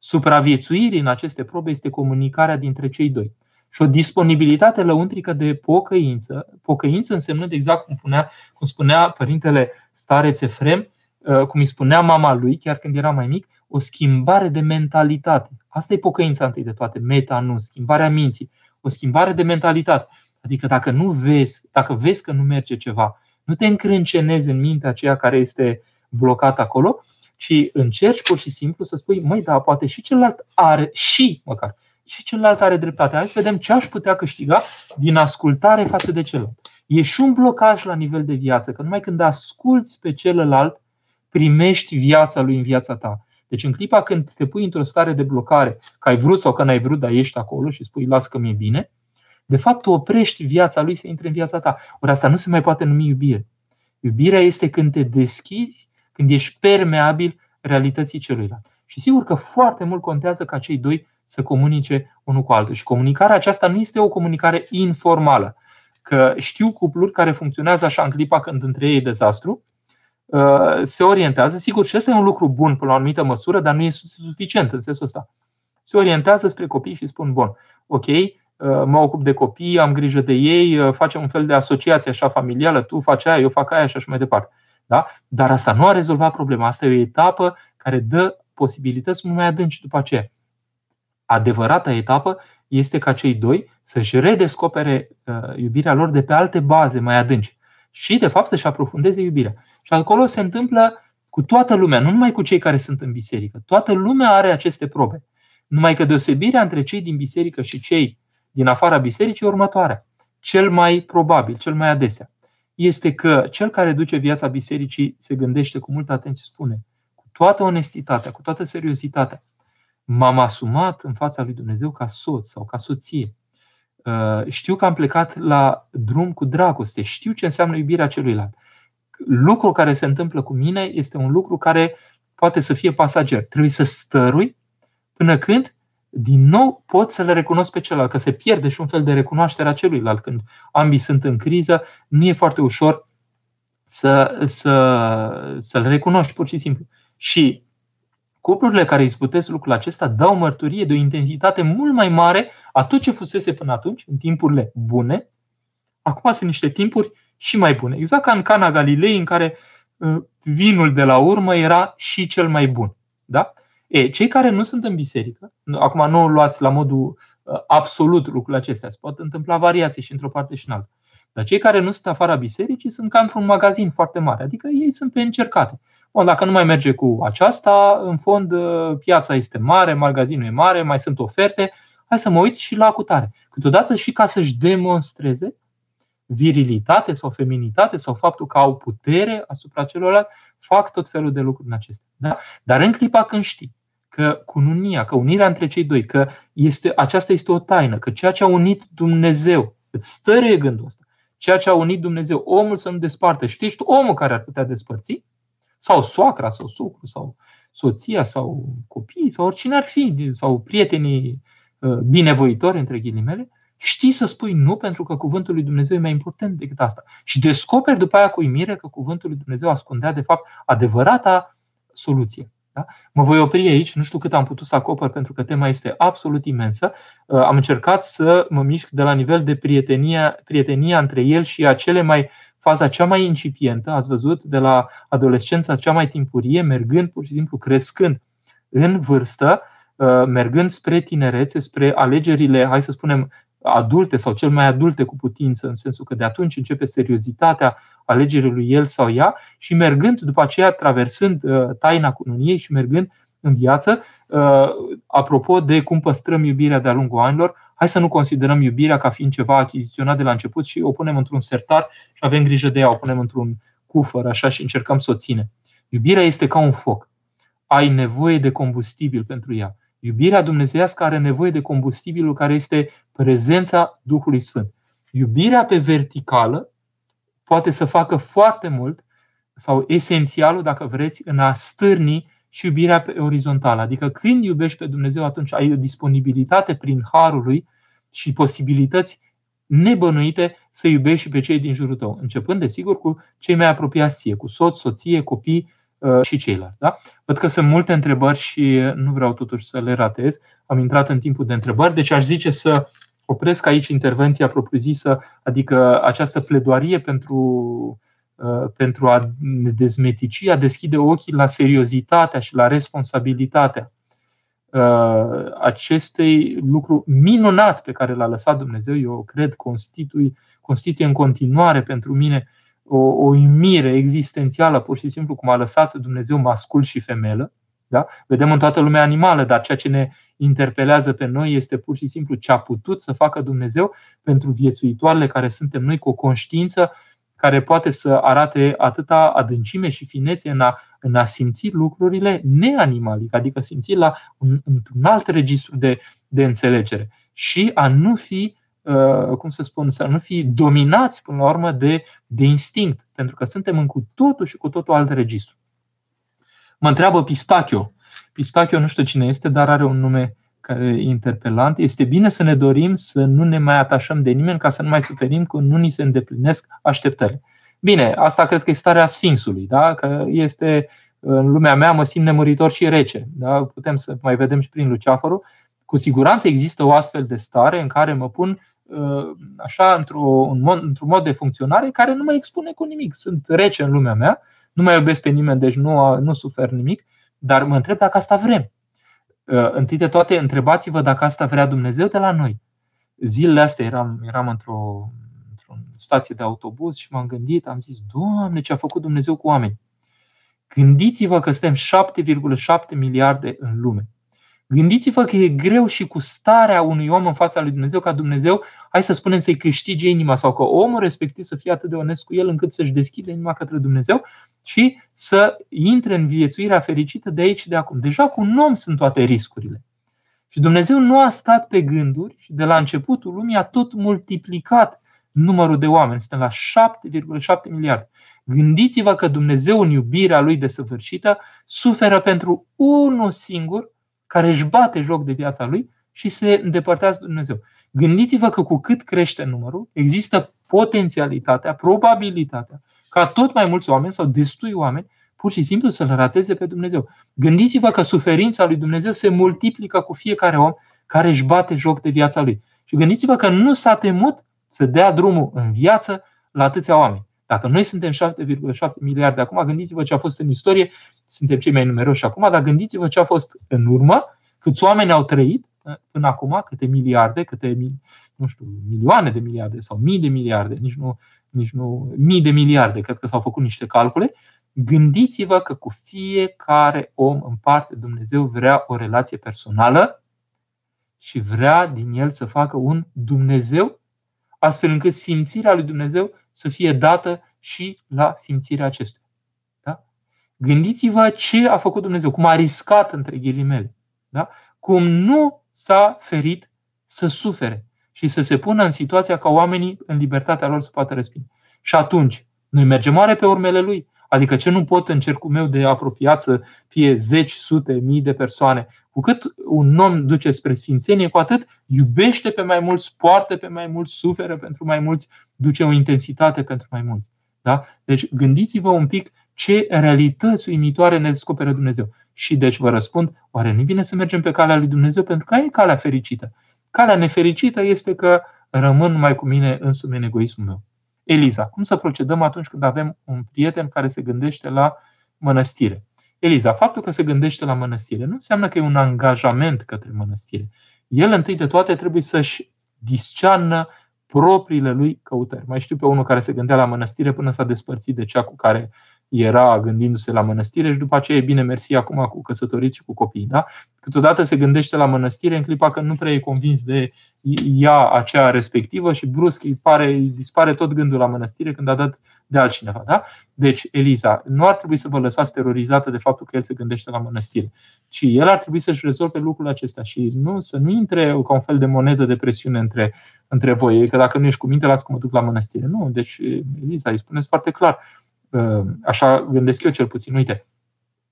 S1: supraviețuirii în aceste probe este comunicarea dintre cei doi. Și o disponibilitate lăuntrică de pocăință, pocăință însemnând exact cum, punea, cum spunea părintele stareț Efrem, uh, cum îi spunea mama lui, chiar când era mai mic, o schimbare de mentalitate. Asta e pocăința întâi de toate, meta nu, schimbarea minții, o schimbare de mentalitate. Adică dacă nu vezi, dacă vezi că nu merge ceva, nu te încrâncenezi în mintea aceea care este blocată acolo, ci încerci pur și simplu să spui, măi, da, poate și celălalt are, și măcar, și celălalt are dreptate. Hai să vedem ce aș putea câștiga din ascultare față de celălalt. E și un blocaj la nivel de viață, că numai când asculți pe celălalt, primești viața lui în viața ta. Deci în clipa când te pui într-o stare de blocare, că ai vrut sau că n-ai vrut, dar ești acolo și spui, las că mi-e bine, de fapt tu oprești viața lui să intre în viața ta. Ori asta nu se mai poate numi iubire. Iubirea este când te deschizi când ești permeabil realității celuilalt. Și sigur că foarte mult contează ca cei doi să comunice unul cu altul. Și comunicarea aceasta nu este o comunicare informală. Că știu cupluri care funcționează așa în clipa când între ei e dezastru, uh, se orientează. Sigur, și ăsta e un lucru bun până la o anumită măsură, dar nu este suficient în sensul ăsta. Se orientează spre copii și spun, bun, ok, uh, mă ocup de copii, am grijă de ei, uh, facem un fel de asociație așa familială, tu faci aia, eu fac aia și așa mai departe. Da? Dar asta nu a rezolvat problema. Asta e o etapă care dă posibilități mult mai adânci după aceea. Adevărata etapă este ca cei doi să-și redescopere uh, iubirea lor de pe alte baze mai adânci și, de fapt, să-și aprofundeze iubirea. Și acolo se întâmplă cu toată lumea, nu numai cu cei care sunt în biserică. Toată lumea are aceste probe. Numai că deosebirea între cei din biserică și cei din afara bisericii e următoarea. Cel mai probabil, cel mai adesea este că cel care duce viața bisericii se gândește cu multă atenție, spune, cu toată onestitatea, cu toată seriozitatea, m-am asumat în fața lui Dumnezeu ca soț sau ca soție. Uh, știu că am plecat la drum cu dragoste, știu ce înseamnă iubirea celuilalt. Lucrul care se întâmplă cu mine este un lucru care poate să fie pasager. Trebuie să stărui până când din nou pot să le recunosc pe celălalt, că se pierde și un fel de recunoaștere a celuilalt. Când ambii sunt în criză, nu e foarte ușor să, să, să-l recunoști pur și simplu. Și cuplurile care izbutesc lucrul acesta dau mărturie de o intensitate mult mai mare a tot ce fusese până atunci, în timpurile bune. Acum sunt niște timpuri și mai bune. Exact ca în Cana Galilei, în care uh, vinul de la urmă era și cel mai bun. Da? E, cei care nu sunt în biserică, acum nu o luați la modul uh, absolut lucrurile acestea, se pot întâmpla variații și într-o parte și în alta. Dar cei care nu sunt afara bisericii sunt ca într-un magazin foarte mare, adică ei sunt pe încercate. Bun, dacă nu mai merge cu aceasta, în fond uh, piața este mare, magazinul e mare, mai sunt oferte, hai să mă uit și la cutare. Câteodată și ca să-și demonstreze virilitate sau feminitate sau faptul că au putere asupra celorlalți, fac tot felul de lucruri în acestea. Da? Dar în clipa când știi că cununia, că unirea între cei doi, că este, aceasta este o taină, că ceea ce a unit Dumnezeu, îți stăruie gândul ăsta, ceea ce a unit Dumnezeu, omul să nu despartă. Știi, ești omul care ar putea despărți, sau soacra, sau sucru, sau soția, sau copiii, sau oricine ar fi, sau prietenii uh, binevoitori, între ghilimele, știi să spui nu pentru că cuvântul lui Dumnezeu e mai important decât asta. Și descoperi după aia cu uimire că cuvântul lui Dumnezeu ascundea de fapt adevărata soluție. Da? Mă voi opri aici, nu știu cât am putut să acopăr pentru că tema este absolut imensă. Uh, am încercat să mă mișc de la nivel de prietenia, prietenia între el și acele mai faza cea mai incipientă, ați văzut, de la adolescența cea mai timpurie, mergând pur și simplu crescând în vârstă, uh, mergând spre tinerețe, spre alegerile, hai să spunem, adulte sau cel mai adulte cu putință, în sensul că de atunci începe seriozitatea alegerii lui el sau ea și mergând după aceea, traversând uh, taina cununiei și mergând în viață, uh, apropo de cum păstrăm iubirea de-a lungul anilor, hai să nu considerăm iubirea ca fiind ceva achiziționat de la început și o punem într-un sertar și avem grijă de ea, o punem într-un cufăr așa și încercăm să o ținem. Iubirea este ca un foc. Ai nevoie de combustibil pentru ea. Iubirea dumnezeiască are nevoie de combustibilul care este prezența Duhului Sfânt. Iubirea pe verticală poate să facă foarte mult sau esențialul, dacă vreți, în a stârni și iubirea pe orizontală. Adică când iubești pe Dumnezeu, atunci ai o disponibilitate prin harul lui și posibilități nebănuite să iubești și pe cei din jurul tău, începând, desigur, cu cei mai apropiați ție, cu soț, soție, copii uh, și ceilalți. Da? Văd că sunt multe întrebări și nu vreau totuși să le ratez. Am intrat în timpul de întrebări, deci aș zice să opresc aici intervenția propriu-zisă, adică această pledoarie pentru, uh, pentru a ne dezmetici, a deschide ochii la seriozitatea și la responsabilitatea uh, acestei lucru minunat pe care l-a lăsat Dumnezeu, eu cred, constituie, constituie în continuare pentru mine o, o uimire existențială, pur și simplu, cum a lăsat Dumnezeu mascul și femelă. Da? Vedem în toată lumea animală, dar ceea ce ne interpelează pe noi este pur și simplu ce a putut să facă Dumnezeu pentru viețuitoarele care suntem noi cu o conștiință care poate să arate atâta adâncime și finețe în a, în a simți lucrurile neanimalic, adică simți la un, într-un alt registru de, de înțelegere și a nu fi, uh, cum să spun, să nu fi dominați până la urmă de, de instinct, pentru că suntem în cu totul și cu totul alt registru. Mă întreabă Pistachio. Pistachio nu știu cine este, dar are un nume care e interpelant. Este bine să ne dorim să nu ne mai atașăm de nimeni ca să nu mai suferim când nu ni se îndeplinesc așteptările. Bine, asta cred că e starea Sfinxului, da? că este în lumea mea mă simt nemuritor și rece. Da? Putem să mai vedem și prin Luceafărul. Cu siguranță există o astfel de stare în care mă pun uh, așa într-un mod, într mod de funcționare care nu mă expune cu nimic. Sunt rece în lumea mea nu mai iubesc pe nimeni, deci nu, nu sufer nimic, dar mă întreb dacă asta vrem. Uh, întâi de toate, întrebați-vă dacă asta vrea Dumnezeu de la noi. Zilele astea eram, eram într-o, într-o stație de autobuz și m-am gândit, am zis, Doamne, ce a făcut Dumnezeu cu oameni. Gândiți-vă că suntem 7,7 miliarde în lume. Gândiți-vă că e greu și cu starea unui om în fața lui Dumnezeu, ca Dumnezeu, hai să spunem, să-i câștige inima sau că omul respectiv să fie atât de onest cu el încât să-și deschide inima către Dumnezeu și să intre în viețuirea fericită de aici și de acum. Deja cu un om sunt toate riscurile. Și Dumnezeu nu a stat pe gânduri și de la începutul lumii a tot multiplicat numărul de oameni. Suntem la 7,7 miliarde. Gândiți-vă că Dumnezeu în iubirea Lui desăvârșită suferă pentru unul singur care își bate joc de viața lui și se îndepărtează de Dumnezeu. Gândiți-vă că cu cât crește numărul, există potențialitatea, probabilitatea ca tot mai mulți oameni sau destui oameni pur și simplu să-L rateze pe Dumnezeu. Gândiți-vă că suferința lui Dumnezeu se multiplică cu fiecare om care își bate joc de viața lui. Și gândiți-vă că nu s-a temut să dea drumul în viață la atâția oameni. Dacă noi suntem 7,7 miliarde acum, gândiți-vă ce a fost în istorie, suntem cei mai numeroși acum, dar gândiți-vă ce a fost în urmă, câți oameni au trăit până acum, câte miliarde, câte, nu știu, milioane de miliarde sau mii de miliarde, nici nu, nici nu mii de miliarde, cred că s-au făcut niște calcule, gândiți-vă că cu fiecare om în parte Dumnezeu vrea o relație personală și vrea din el să facă un Dumnezeu, astfel încât simțirea lui Dumnezeu să fie dată și la simțirea acestuia. Da? Gândiți-vă ce a făcut Dumnezeu, cum a riscat între ghilimele, da? cum nu s-a ferit să sufere și să se pună în situația ca oamenii în libertatea lor să poată respinge. Și atunci, noi mergem oare pe urmele lui? Adică ce nu pot în cercul meu de apropiat să fie zeci, sute, mii de persoane. Cu cât un om duce spre sfințenie, cu atât iubește pe mai mulți, poartă pe mai mulți, suferă pentru mai mulți, duce o intensitate pentru mai mulți. Da? Deci gândiți-vă un pic ce realități uimitoare ne descoperă Dumnezeu. Și deci vă răspund, oare nu bine să mergem pe calea lui Dumnezeu pentru că e calea fericită. Calea nefericită este că rămân mai cu mine însumi în egoismul meu. Eliza, cum să procedăm atunci când avem un prieten care se gândește la mănăstire? Eliza, faptul că se gândește la mănăstire nu înseamnă că e un angajament către mănăstire. El întâi de toate trebuie să-și discearnă propriile lui căutări. Mai știu pe unul care se gândea la mănăstire până s-a despărțit de cea cu care era gândindu-se la mănăstire și după aceea e bine mersi acum cu căsătoriți și cu copii. Da? Câteodată se gândește la mănăstire în clipa că nu prea e convins de ea aceea respectivă și brusc îi, pare, îi dispare tot gândul la mănăstire când a dat de altcineva. Da? Deci, Eliza, nu ar trebui să vă lăsați terorizată de faptul că el se gândește la mănăstire, ci el ar trebui să-și rezolve lucrul acesta și nu, să nu intre ca un fel de monedă de presiune între, între voi. Că dacă nu ești cu minte, las că mă duc la mănăstire. Nu, deci, Eliza, îi spuneți foarte clar Uh, așa gândesc eu cel puțin, uite,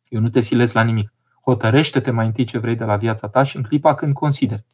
S1: eu nu te silesc la nimic. Hotărăște-te mai întâi ce vrei de la viața ta și în clipa când consideri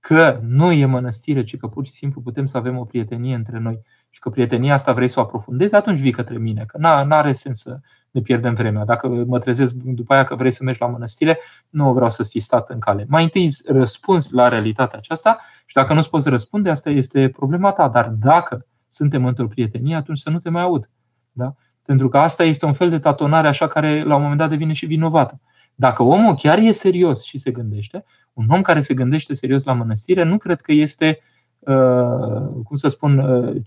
S1: că nu e mănăstire, ci că pur și simplu putem să avem o prietenie între noi și că prietenia asta vrei să o aprofundezi, atunci vii către mine, că nu are sens să ne pierdem vremea. Dacă mă trezesc după aia că vrei să mergi la mănăstire, nu vreau să fii stat în cale. Mai întâi răspunzi la realitatea aceasta și dacă nu-ți poți răspunde, asta este problema ta. Dar dacă suntem într-o prietenie, atunci să nu te mai aud. Da? Pentru că asta este un fel de tatonare așa care la un moment dat devine și vinovată. Dacă omul chiar e serios și se gândește, un om care se gândește serios la mănăstire, nu cred că este, uh, cum să spun, uh,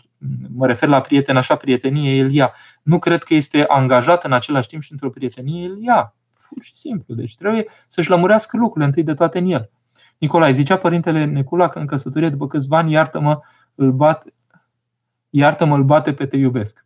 S1: mă refer la prieten, așa, prietenie, el ia. Nu cred că este angajat în același timp și într-o prietenie, el ia. Pur și simplu. Deci trebuie să-și lămurească lucrurile întâi de toate în el. Nicolae, zicea părintele Necula că în căsătorie după câțiva ani, iartă-mă, îl bat, iartă-mă, îl bate pe te iubesc.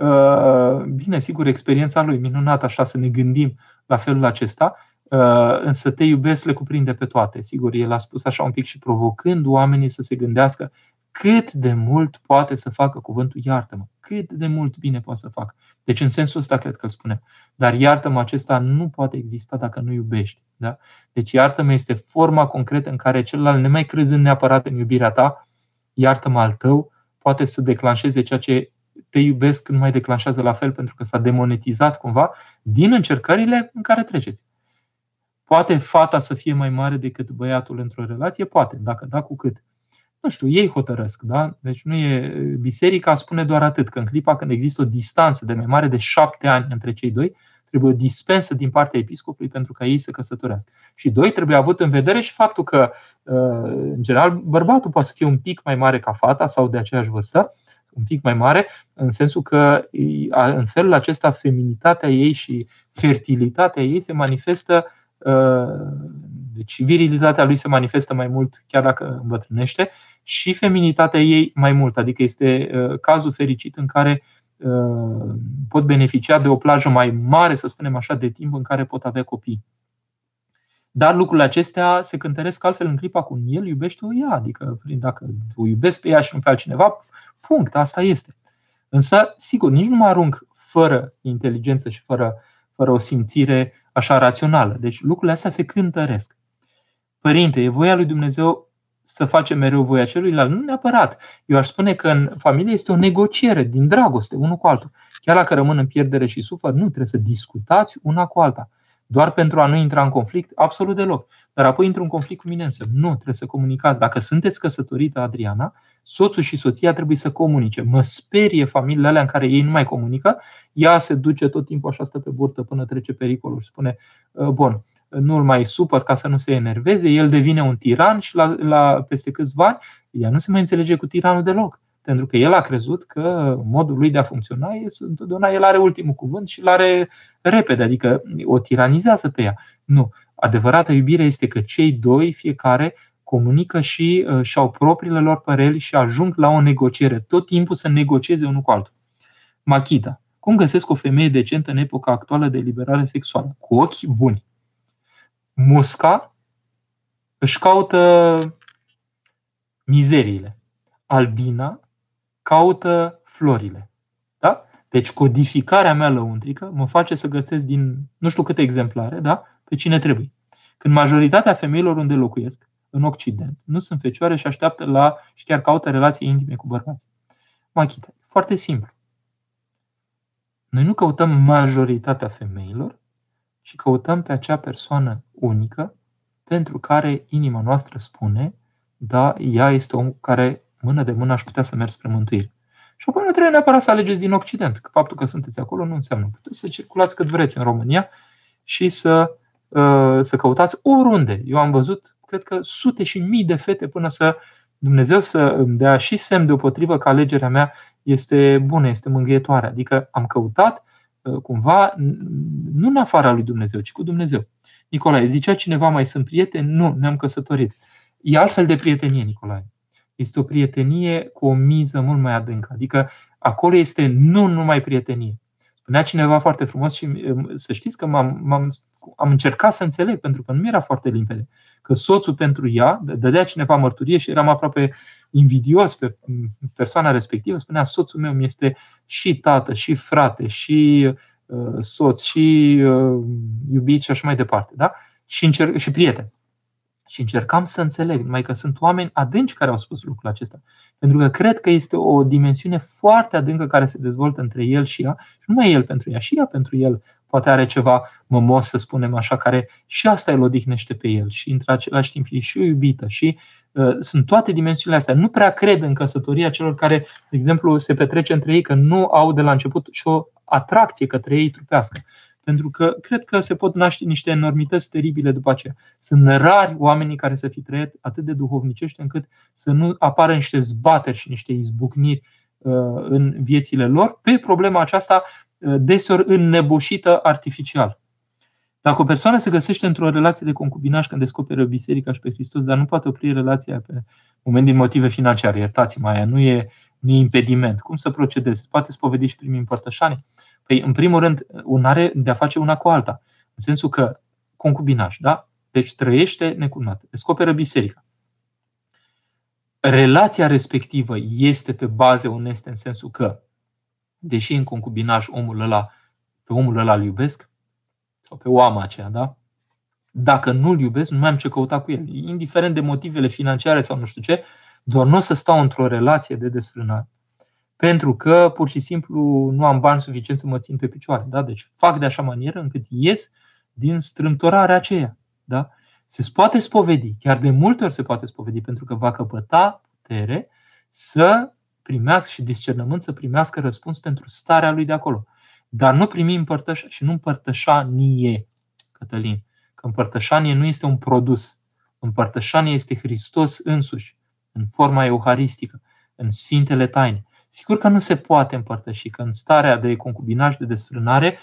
S1: Uh, bine, sigur, experiența lui minunată, așa să ne gândim la felul acesta, uh, însă te iubesc le cuprinde pe toate. Sigur, el a spus așa un pic și provocând oamenii să se gândească cât de mult poate să facă cuvântul iartă-mă, cât de mult bine poate să facă. Deci în sensul ăsta cred că îl spune. Dar iartă-mă acesta nu poate exista dacă nu iubești. Da? Deci iartă-mă este forma concretă în care celălalt, nemai crezând neapărat în iubirea ta, iartă-mă al tău, poate să declanșeze ceea ce te iubesc nu mai declanșează la fel pentru că s-a demonetizat cumva din încercările în care treceți. Poate fata să fie mai mare decât băiatul într-o relație? Poate. Dacă da, cu cât? Nu știu, ei hotărăsc, da? Deci nu e. Biserica spune doar atât, că în clipa când există o distanță de mai mare de șapte ani între cei doi, trebuie o dispensă din partea episcopului pentru ca ei să căsătorească. Și doi, trebuie avut în vedere și faptul că, uh, în general, bărbatul poate să fie un pic mai mare ca fata sau de aceeași vârstă, un pic mai mare, în sensul că în felul acesta feminitatea ei și fertilitatea ei se manifestă, uh, deci virilitatea lui se manifestă mai mult chiar dacă îmbătrânește și feminitatea ei mai mult, adică este uh, cazul fericit în care uh, pot beneficia de o plajă mai mare, să spunem așa, de timp în care pot avea copii. Dar lucrurile acestea se cântăresc altfel în clipa cu el iubește o ea. Adică dacă o iubesc pe ea și nu pe altcineva, punct, asta este. Însă, sigur, nici nu mă arunc fără inteligență și fără, fără o simțire așa rațională. Deci lucrurile astea se cântăresc. Părinte, e voia lui Dumnezeu să facem mereu voia celuilalt? Nu neapărat. Eu aș spune că în familie este o negociere din dragoste, unul cu altul. Chiar dacă rămân în pierdere și sufăr, nu trebuie să discutați una cu alta. Doar pentru a nu intra în conflict? Absolut deloc. Dar apoi intru în conflict cu mine însă. Nu, trebuie să comunicați. Dacă sunteți căsătorită, Adriana, soțul și soția trebuie să comunice. Mă sperie familiile alea în care ei nu mai comunică, ea se duce tot timpul așa stă pe burtă până trece pericolul și spune, ă, bun, nu-l mai supăr ca să nu se enerveze, el devine un tiran și la, la, peste câțiva ani ea nu se mai înțelege cu tiranul deloc. Pentru că el a crezut că modul lui de a funcționa este întotdeauna el are ultimul cuvânt și îl are repede, adică o tiranizează pe ea. Nu. Adevărata iubire este că cei doi, fiecare, comunică și uh, și-au propriile lor păreri și ajung la o negociere. Tot timpul să negocieze unul cu altul. Machita. Cum găsesc o femeie decentă în epoca actuală de liberare sexuală? Cu ochi buni. Musca își caută mizeriile. Albina caută florile. Da? Deci codificarea mea lăuntrică mă face să găsesc din nu știu câte exemplare, da? pe cine trebuie. Când majoritatea femeilor unde locuiesc, în Occident, nu sunt fecioare și așteaptă la și chiar caută relații intime cu bărbați. Machita. Foarte simplu. Noi nu căutăm majoritatea femeilor, ci căutăm pe acea persoană unică pentru care inima noastră spune, da, ea este om care mână de mână aș putea să merg spre mântuire. Și apoi nu trebuie neapărat să alegeți din Occident. Că faptul că sunteți acolo nu înseamnă. Puteți să circulați cât vreți în România și să, uh, să căutați oriunde. Eu am văzut, cred că sute și mii de fete până să Dumnezeu să îmi dea și semn deopotrivă că alegerea mea este bună, este mângâietoare. Adică am căutat uh, cumva nu în afara lui Dumnezeu, ci cu Dumnezeu. Nicolae, zicea cineva, mai sunt prieteni? Nu, ne-am căsătorit. E altfel de prietenie, Nicolae. Este o prietenie cu o miză mult mai adâncă. Adică acolo este nu numai prietenie. Spunea cineva foarte frumos și um, să știți că m-am, m-am, am încercat să înțeleg, pentru că nu mi era foarte limpede, că soțul pentru ea, dădea cineva mărturie și eram aproape invidios pe persoana respectivă, spunea soțul meu mi este și tată, și frate, și uh, soț, și uh, iubit și așa mai departe. Da? Și, încerc, și prieten. Și încercam să înțeleg, mai că sunt oameni adânci care au spus lucrul acesta. Pentru că cred că este o dimensiune foarte adâncă care se dezvoltă între el și ea, și nu numai el pentru ea, și ea pentru el. Poate are ceva mămos, să spunem așa, care și asta îl odihnește pe el și între același timp e și o iubită. Și uh, sunt toate dimensiunile astea. Nu prea cred în căsătoria celor care, de exemplu, se petrece între ei, că nu au de la început și o atracție către ei trupească pentru că cred că se pot naște niște enormități teribile după aceea. Sunt rari oamenii care să fi trăit atât de duhovnicești încât să nu apară niște zbateri și niște izbucniri uh, în viețile lor pe problema aceasta uh, deseori înnebușită artificial. Dacă o persoană se găsește într-o relație de concubinaj când descoperă biserica și pe Hristos, dar nu poate opri relația pe moment din motive financiare, iertați-mă, aia nu e, nu e impediment. Cum să procedezi? Poate spovedi și primi împărtășanie? Păi, în primul rând, un are de a face una cu alta. În sensul că concubinaj, da? Deci trăiește necununată, descoperă biserica. Relația respectivă este pe baze oneste în sensul că, deși în concubinaj omul ăla, pe omul ăla îl iubesc, sau pe oama aceea, da? Dacă nu-l iubesc, nu mai am ce căuta cu el. Indiferent de motivele financiare sau nu știu ce, doar nu o să stau într-o relație de desfrânare pentru că pur și simplu nu am bani suficient să mă țin pe picioare. Da? Deci fac de așa manieră încât ies din strâmtorarea aceea. Da? Se poate spovedi, chiar de multe ori se poate spovedi, pentru că va căpăta putere să primească și discernământ să primească răspuns pentru starea lui de acolo. Dar nu primi împărtășa și nu împărtășanie, Cătălin. Că împărtășanie nu este un produs. Împărtășanie este Hristos însuși, în forma euharistică, în Sfintele Taine. Sigur că nu se poate împărtăși, că în starea de concubinaj, de desfrânare,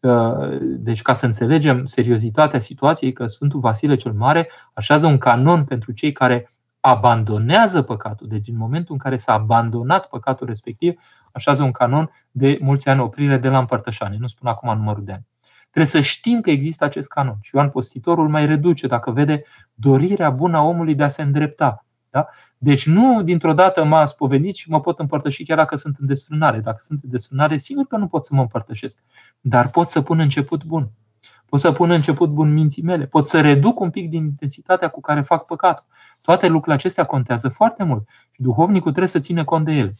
S1: uh, deci ca să înțelegem seriozitatea situației, că Sfântul Vasile cel Mare așează un canon pentru cei care abandonează păcatul. Deci în momentul în care s-a abandonat păcatul respectiv, așează un canon de mulți ani oprire de la împărtășanie. Nu spun acum numărul de ani. Trebuie să știm că există acest canon. Și Ioan Postitorul mai reduce dacă vede dorirea bună a omului de a se îndrepta. Da? Deci nu dintr-o dată m-am spovedit și mă pot împărtăși chiar dacă sunt în desfrânare. Dacă sunt în desfrânare, sigur că nu pot să mă împărtășesc. Dar pot să pun început bun. Pot să pun început bun minții mele. Pot să reduc un pic din intensitatea cu care fac păcatul. Toate lucrurile acestea contează foarte mult și duhovnicul trebuie să ține cont de ele.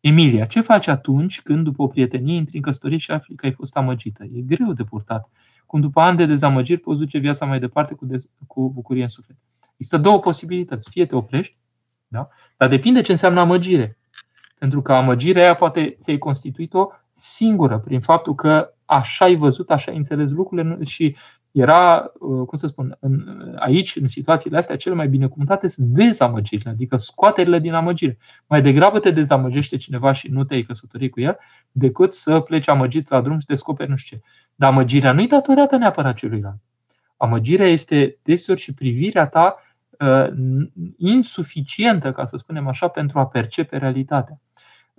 S1: Emilia, ce faci atunci când după o prietenie intri în căsătorie și afli că ai fost amăgită? E greu de purtat cum după ani de dezamăgiri poți duce viața mai departe cu, dez- cu bucurie în suflet. Există două posibilități. Fie te oprești, da? dar depinde ce înseamnă amăgire. Pentru că amăgirea aia poate ți-ai constituit-o singură, prin faptul că așa ai văzut, așa ai înțeles lucrurile și era, uh, cum să spun, în, aici, în situațiile astea, cele mai binecuvântate sunt dezamăgirile, adică scoaterile din amăgire. Mai degrabă te dezamăgește cineva și nu te-ai căsătorit cu el, decât să pleci amăgit la drum și descoperi nu știu ce. Dar amăgirea nu-i datorată neapărat celuilalt. Amăgirea este deseori și privirea ta uh, insuficientă, ca să spunem așa, pentru a percepe realitatea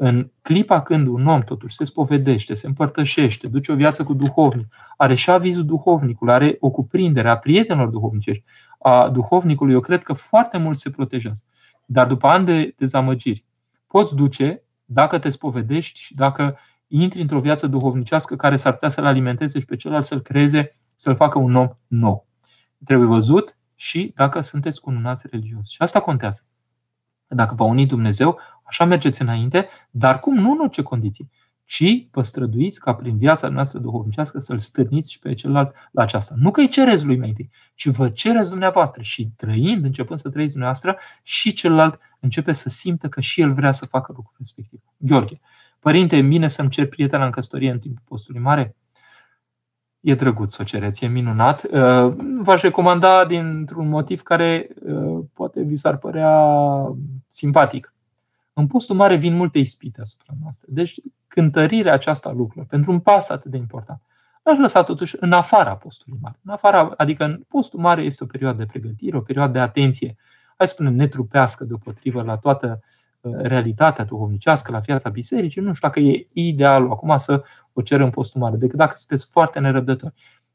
S1: în clipa când un om totuși se spovedește, se împărtășește, duce o viață cu duhovnic, are și avizul duhovnicului, are o cuprindere a prietenilor duhovnicești, a duhovnicului, eu cred că foarte mult se protejează. Dar după ani de dezamăgiri, poți duce, dacă te spovedești și dacă intri într-o viață duhovnicească care s-ar putea să-l alimenteze și pe celălalt să-l creeze, să-l facă un om nou. Trebuie văzut și dacă sunteți cununați religios. Și asta contează. Dacă vă unit Dumnezeu, Așa mergeți înainte, dar cum nu în orice condiții, ci vă străduiți ca prin viața noastră duhovnicească să-l stârniți și pe celălalt la aceasta. Nu că îi cereți lui mai întâi, ci vă cereți dumneavoastră și trăind, începând să trăiți dumneavoastră, și celălalt începe să simtă că și el vrea să facă lucrul respectiv. Gheorghe, părinte, e bine să-mi cer prietena în căsătorie în timpul postului mare? E drăguț să o cereți, e minunat. Uh, v-aș recomanda dintr-un motiv care uh, poate vi s-ar părea simpatic. În postul mare vin multe ispite asupra noastră. Deci cântărirea aceasta lucrurilor, pentru un pas atât de important, l-aș lăsa totuși în afara postului mare. În afara, adică în postul mare este o perioadă de pregătire, o perioadă de atenție, hai să spunem, netrupească deopotrivă la toată uh, realitatea duhovnicească, la viața bisericii. Nu știu dacă e idealul acum să o cerem în postul mare, decât dacă sunteți foarte nerăbdători.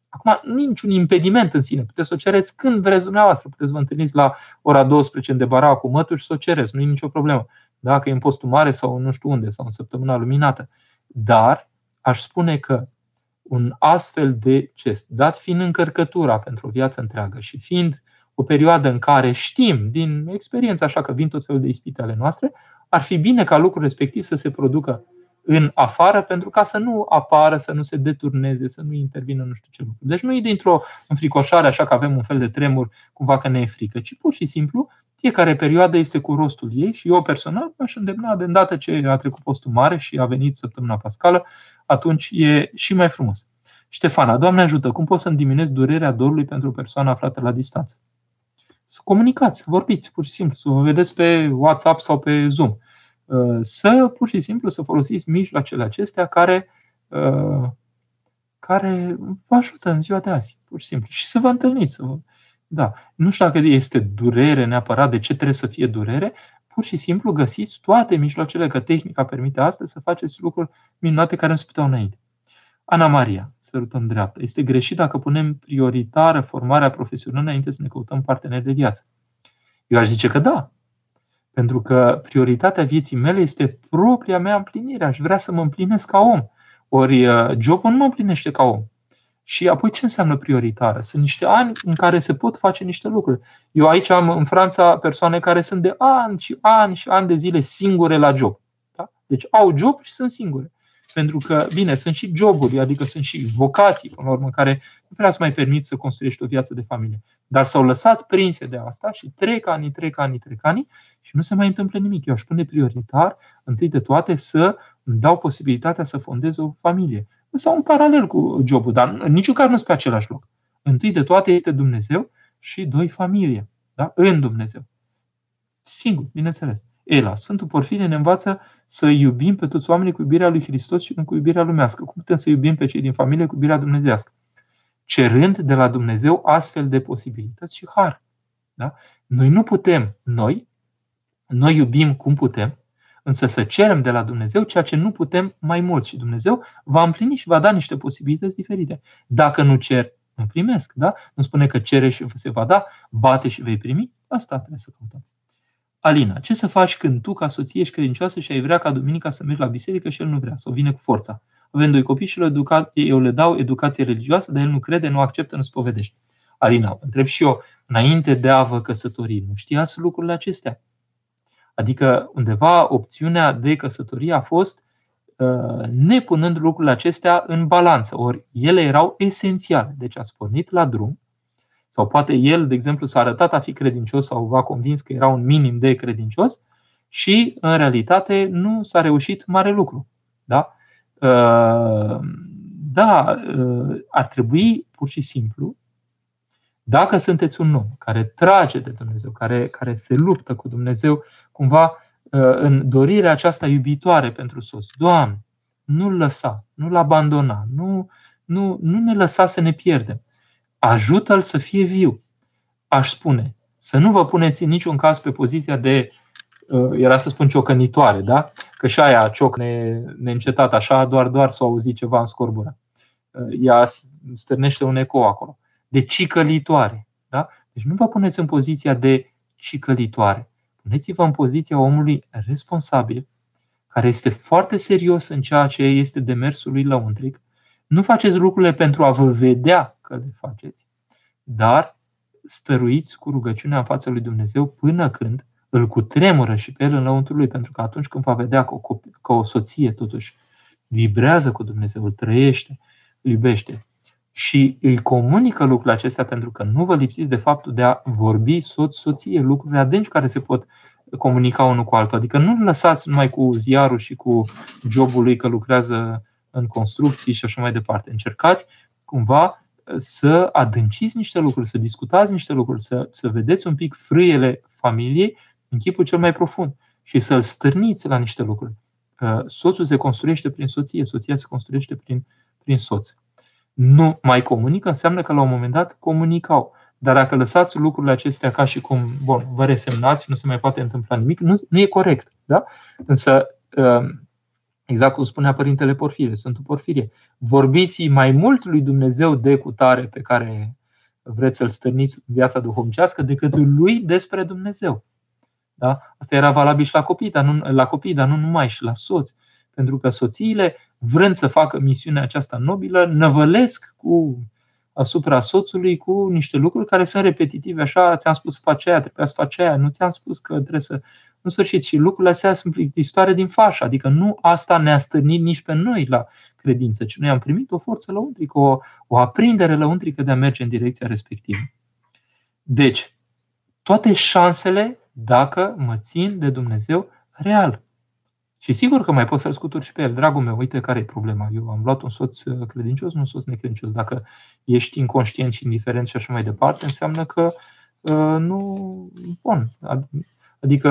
S1: Acum, nu e niciun impediment în sine. Puteți să o cereți când vreți dumneavoastră. Puteți să vă întâlniți la ora 12 în debara cu mături și să o cereți. Nu e nicio problemă dacă e în postul mare sau nu știu unde, sau în săptămâna luminată. Dar aș spune că un astfel de gest, dat fiind încărcătura pentru o viață întreagă și fiind o perioadă în care știm din experiență așa că vin tot felul de ispite ale noastre, ar fi bine ca lucrul respectiv să se producă în afară pentru ca să nu apară, să nu se deturneze, să nu intervină nu știu ce lucru. Deci nu e dintr-o înfricoșare așa că avem un fel de tremur cumva că ne e frică, ci pur și simplu fiecare perioadă este cu rostul ei și eu personal aș îndemna de îndată ce a trecut postul mare și a venit săptămâna pascală, atunci e și mai frumos. Ștefana, Doamne ajută, cum pot să-mi diminuez durerea dorului pentru o persoană aflată la distanță? Să comunicați, să vorbiți, pur și simplu, să vă vedeți pe WhatsApp sau pe Zoom. Uh, să, pur și simplu, să folosiți mijloacele acestea care, uh, care vă ajută în ziua de azi, pur și simplu. Și să vă întâlniți, să vă, da. Nu știu dacă este durere neapărat, de ce trebuie să fie durere, pur și simplu găsiți toate mijloacele, că tehnica permite astăzi să faceți lucruri minunate care nu se puteau înainte. Ana Maria, sărutăm dreapta. Este greșit dacă punem prioritară formarea profesională înainte să ne căutăm parteneri de viață. Eu aș zice că da. Pentru că prioritatea vieții mele este propria mea împlinire. Aș vrea să mă împlinesc ca om. Ori uh, jobul nu mă împlinește ca om. Și apoi ce înseamnă prioritară? Sunt niște ani în care se pot face niște lucruri. Eu aici am în Franța persoane care sunt de ani și ani și ani de zile singure la job. Da? Deci au job și sunt singure. Pentru că, bine, sunt și joburi, adică sunt și vocații, până la urmă, care nu prea să mai permit să construiești o viață de familie. Dar s-au lăsat prinse de asta și trec ani, trec ani, trec ani și nu se mai întâmplă nimic. Eu aș pune prioritar, întâi de toate, să îmi dau posibilitatea să fondez o familie sau în paralel cu jobul, dar în niciun caz nu sunt pe același loc. Întâi de toate este Dumnezeu și doi familie. Da? În Dumnezeu. Singur, bineînțeles. Ela, Sfântul Porfirie ne învață să iubim pe toți oamenii cu iubirea lui Hristos și nu cu iubirea lumească. Cum putem să iubim pe cei din familie cu iubirea dumnezească? Cerând de la Dumnezeu astfel de posibilități și har. Da? Noi nu putem, noi, noi iubim cum putem, însă să cerem de la Dumnezeu ceea ce nu putem mai mult și Dumnezeu va împlini și va da niște posibilități diferite. Dacă nu cer, nu primesc, da? Nu spune că cere și se va da, bate și vei primi? Asta trebuie să căutăm. Alina, ce să faci când tu, ca soție, ești credincioasă și ai vrea ca duminica să mergi la biserică și el nu vrea, sau vine cu forța? Avem doi copii și le educa, eu le dau educație religioasă, dar el nu crede, nu acceptă, nu se povedește. Alina, întreb și eu, înainte de a vă căsători, nu știați lucrurile acestea? Adică undeva opțiunea de căsătorie a fost nepunând lucrurile acestea în balanță. Ori ele erau esențiale. Deci ați pornit la drum, sau poate el, de exemplu, s-a arătat a fi credincios sau v-a convins că era un minim de credincios și, în realitate, nu s-a reușit mare lucru. Da? Da, ar trebui pur și simplu dacă sunteți un om care trage de Dumnezeu, care, care se luptă cu Dumnezeu, cumva uh, în dorirea aceasta iubitoare pentru soț, Doamne, nu-l lăsa, nu-l abandona, nu, nu, nu ne lăsa să ne pierdem. Ajută-l să fie viu. Aș spune, să nu vă puneți în niciun caz pe poziția de, uh, era să spun ciocănitoare, da? Că și aia cioc ne, neîncetat așa, doar, doar să auzi ceva în scorbura. Uh, ea stârnește un eco acolo de cicălitoare. Da? Deci nu vă puneți în poziția de cicălitoare. Puneți-vă în poziția omului responsabil, care este foarte serios în ceea ce este demersul lui lăuntric. Nu faceți lucrurile pentru a vă vedea că le faceți, dar stăruiți cu rugăciunea în fața lui Dumnezeu până când îl cutremură și pe el în lăuntrul lui, pentru că atunci când va vedea că o, că o soție totuși vibrează cu Dumnezeu, îl trăiește, îl iubește, și îi comunică lucrurile acestea pentru că nu vă lipsiți de faptul de a vorbi soț-soție, lucruri adânci care se pot comunica unul cu altul. Adică nu lăsați numai cu ziarul și cu jobul lui că lucrează în construcții și așa mai departe. Încercați cumva să adânciți niște lucruri, să discutați niște lucruri, să, să vedeți un pic frâiele familiei în chipul cel mai profund și să-l stârniți la niște lucruri. Soțul se construiește prin soție, soția se construiește prin, prin soț nu mai comunică, înseamnă că la un moment dat comunicau. Dar dacă lăsați lucrurile acestea ca și cum, bun, vă resemnați, nu se mai poate întâmpla nimic, nu, nu e corect. Da? Însă, um, exact cum spunea Părintele Porfirie, Sfântul Porfirie, vorbiți mai mult lui Dumnezeu de cutare pe care vreți să-l stârniți în viața duhovnicească decât lui despre Dumnezeu. Da? Asta era valabil și la copii, dar nu, la copii, dar nu numai, și la soți. Pentru că soțiile vrând să facă misiunea aceasta nobilă, năvălesc cu asupra soțului cu niște lucruri care sunt repetitive. Așa, ți-am spus să faci aia, trebuia să faci aia, nu ți-am spus că trebuie să... În sfârșit, și lucrurile astea sunt plictisitoare din fașă. Adică nu asta ne-a stârnit nici pe noi la credință, ci noi am primit o forță lăuntrică, o, o aprindere lăuntrică de a merge în direcția respectivă. Deci, toate șansele dacă mă țin de Dumnezeu real. Și sigur că mai poți să-l scuturi și pe el. Dragul meu, uite care e problema. Eu am luat un soț uh, credincios, nu un soț necredincios. Dacă ești inconștient și indiferent și așa mai departe, înseamnă că uh, nu. Bun. Adică,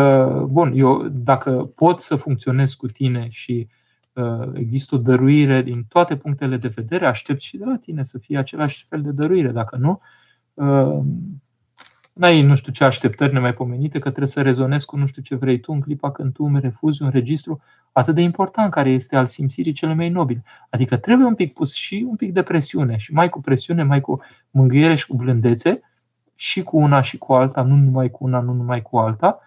S1: bun, eu dacă pot să funcționez cu tine și uh, există o dăruire din toate punctele de vedere, aștept și de la tine să fie același fel de dăruire. Dacă nu, uh, N-ai nu știu ce așteptări nemaipomenite, că trebuie să rezonezi cu nu știu ce vrei tu în clipa când tu îmi refuzi un registru atât de important care este al simțirii cele mai nobile. Adică trebuie un pic pus și un pic de presiune și mai cu presiune, mai cu mângâiere și cu blândețe și cu una și cu alta, nu numai cu una, nu numai cu alta.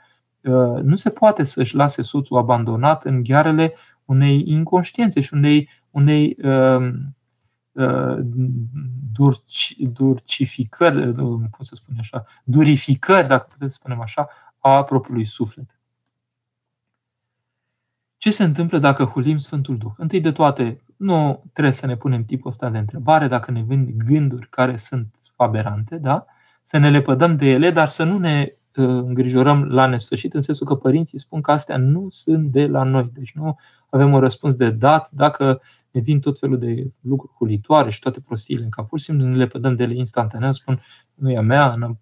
S1: Uh, nu se poate să-și lase soțul abandonat în ghearele unei inconștiențe și unei, unei uh, Uh, durci, durcificări, uh, cum să spune așa, durificări, dacă puteți să spunem așa, a propriului suflet. Ce se întâmplă dacă hulim Sfântul Duh? Întâi de toate, nu trebuie să ne punem tipul ăsta de întrebare dacă ne vând gânduri care sunt aberante, da? să ne lepădăm de ele, dar să nu ne uh, îngrijorăm la nesfârșit, în sensul că părinții spun că astea nu sunt de la noi. Deci nu avem un răspuns de dat dacă ne vin tot felul de lucruri hulitoare și toate prostiile în cap. Pur și simplu ne le pădăm de ele instantaneu, spun, nu e a mea,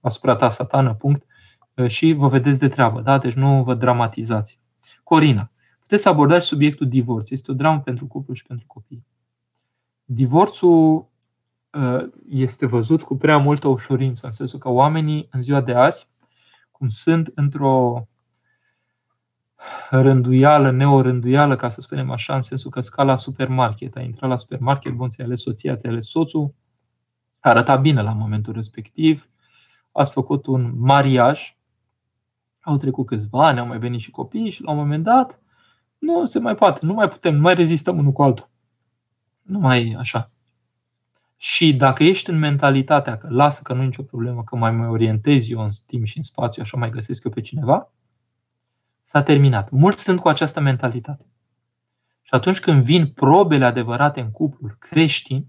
S1: asupra ta satană, punct, și vă vedeți de treabă, da? Deci nu vă dramatizați. Corina, puteți să abordați subiectul divorț. Este o dramă pentru cuplu și pentru copii. Divorțul ă, este văzut cu prea multă ușurință, în sensul că oamenii în ziua de azi, cum sunt într-o rânduială, neorânduială, ca să spunem așa, în sensul că scala supermarket, ai intrat la supermarket, bun, ți ales soția, ți ales soțul, arăta bine la momentul respectiv, ați făcut un mariaj, au trecut câțiva ani, au mai venit și copiii și la un moment dat nu se mai poate, nu mai putem, nu mai rezistăm unul cu altul. Nu mai e așa. Și dacă ești în mentalitatea că lasă că nu e nicio problemă, că mai mai orientez eu în timp și în spațiu, așa mai găsesc eu pe cineva, S-a terminat. Mulți sunt cu această mentalitate. Și atunci când vin probele adevărate în cuplul creștin,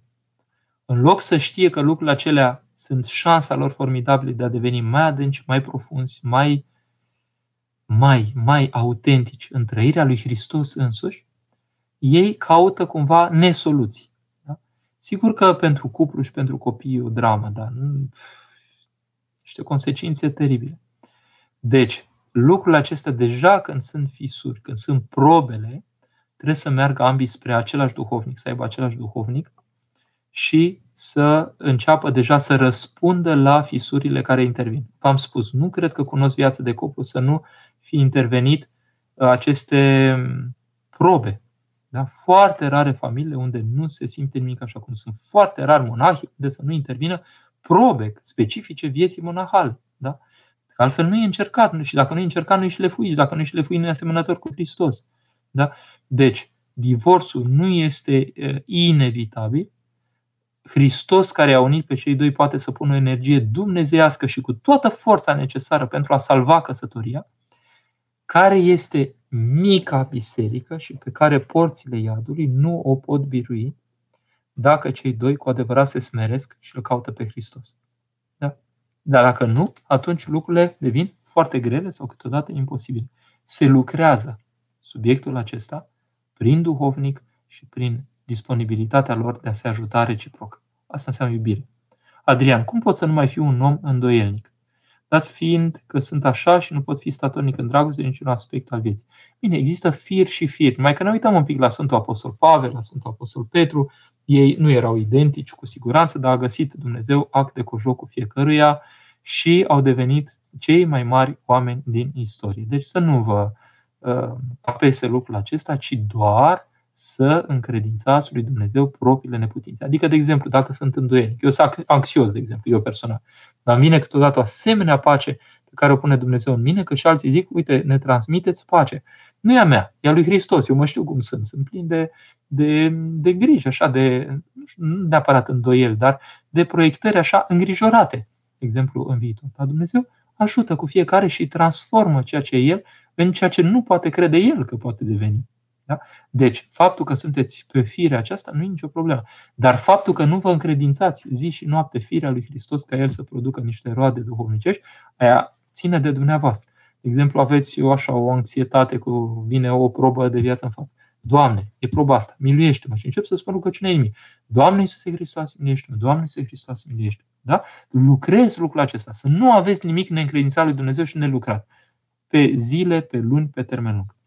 S1: în loc să știe că lucrurile acelea sunt șansa lor formidabile de a deveni mai adânci, mai profunzi, mai, mai, mai autentici în trăirea lui Hristos însuși, ei caută cumva nesoluții. Da? Sigur că pentru cuplu și pentru copii e o dramă, dar nu, niște consecințe teribile. Deci, lucrurile acestea deja când sunt fisuri, când sunt probele, trebuie să meargă ambii spre același duhovnic, să aibă același duhovnic și să înceapă deja să răspundă la fisurile care intervin. V-am spus, nu cred că cunosc viața de cuplu să nu fi intervenit uh, aceste probe. Da? Foarte rare familiile unde nu se simte nimic așa cum sunt. Foarte rar monahi unde să nu intervină probe specifice vieții monahale. Da? Că altfel nu e încercat și dacă nu e încercat, nu e și lefuit. Dacă nu e și lefuit, nu e asemănător cu Hristos. Da? Deci, divorțul nu este inevitabil. Hristos care a unit pe cei doi poate să pună o energie dumnezeiască și cu toată forța necesară pentru a salva căsătoria, care este mica biserică și pe care porțile iadului nu o pot birui dacă cei doi cu adevărat se smeresc și îl caută pe Hristos. Da? Dar dacă nu, atunci lucrurile devin foarte grele sau câteodată imposibile. Se lucrează subiectul acesta prin duhovnic și prin disponibilitatea lor de a se ajuta reciproc. Asta înseamnă iubire. Adrian, cum pot să nu mai fiu un om îndoielnic? Dat fiind că sunt așa și nu pot fi statornic în dragoste niciun aspect al vieții. Bine, există fir și fir. Mai că ne uităm un pic la Sfântul Apostol Pavel, la Sfântul Apostol Petru, ei nu erau identici cu siguranță, dar a găsit Dumnezeu act de cojoc cu fiecăruia și au devenit cei mai mari oameni din istorie. Deci să nu vă uh, apese lucrul acesta, ci doar să încredințați lui Dumnezeu propriile neputințe. Adică, de exemplu, dacă sunt îndoielnic, eu sunt anxios, de exemplu, eu personal, dar vine câteodată o asemenea pace pe care o pune Dumnezeu în mine, că și alții zic, uite, ne transmiteți pace. Nu e a mea, e a lui Hristos, eu mă știu cum sunt, sunt plin de, de, de grijă, așa, de, nu, știu, nu neapărat îndoieli, dar de proiectări așa îngrijorate, de exemplu, în viitor. Dar Dumnezeu ajută cu fiecare și transformă ceea ce e El în ceea ce nu poate crede El că poate deveni. Da? Deci, faptul că sunteți pe firea aceasta nu e nicio problemă. Dar faptul că nu vă încredințați zi și noapte firea lui Hristos ca El să producă niște roade duhovnicești, aia ține de dumneavoastră. De exemplu, aveți o așa o anxietate cu vine o probă de viață în față. Doamne, e proba asta, miluiește-mă. Și încep să spun rugăciunea inimii. Doamne Iisuse Hristos, miluiește-mă. Doamne Iisuse Hristos, miluiește Da? Lucrezi lucrul acesta. Să nu aveți nimic neîncredințat lui Dumnezeu și nelucrat. Pe zile, pe luni, pe termen lung.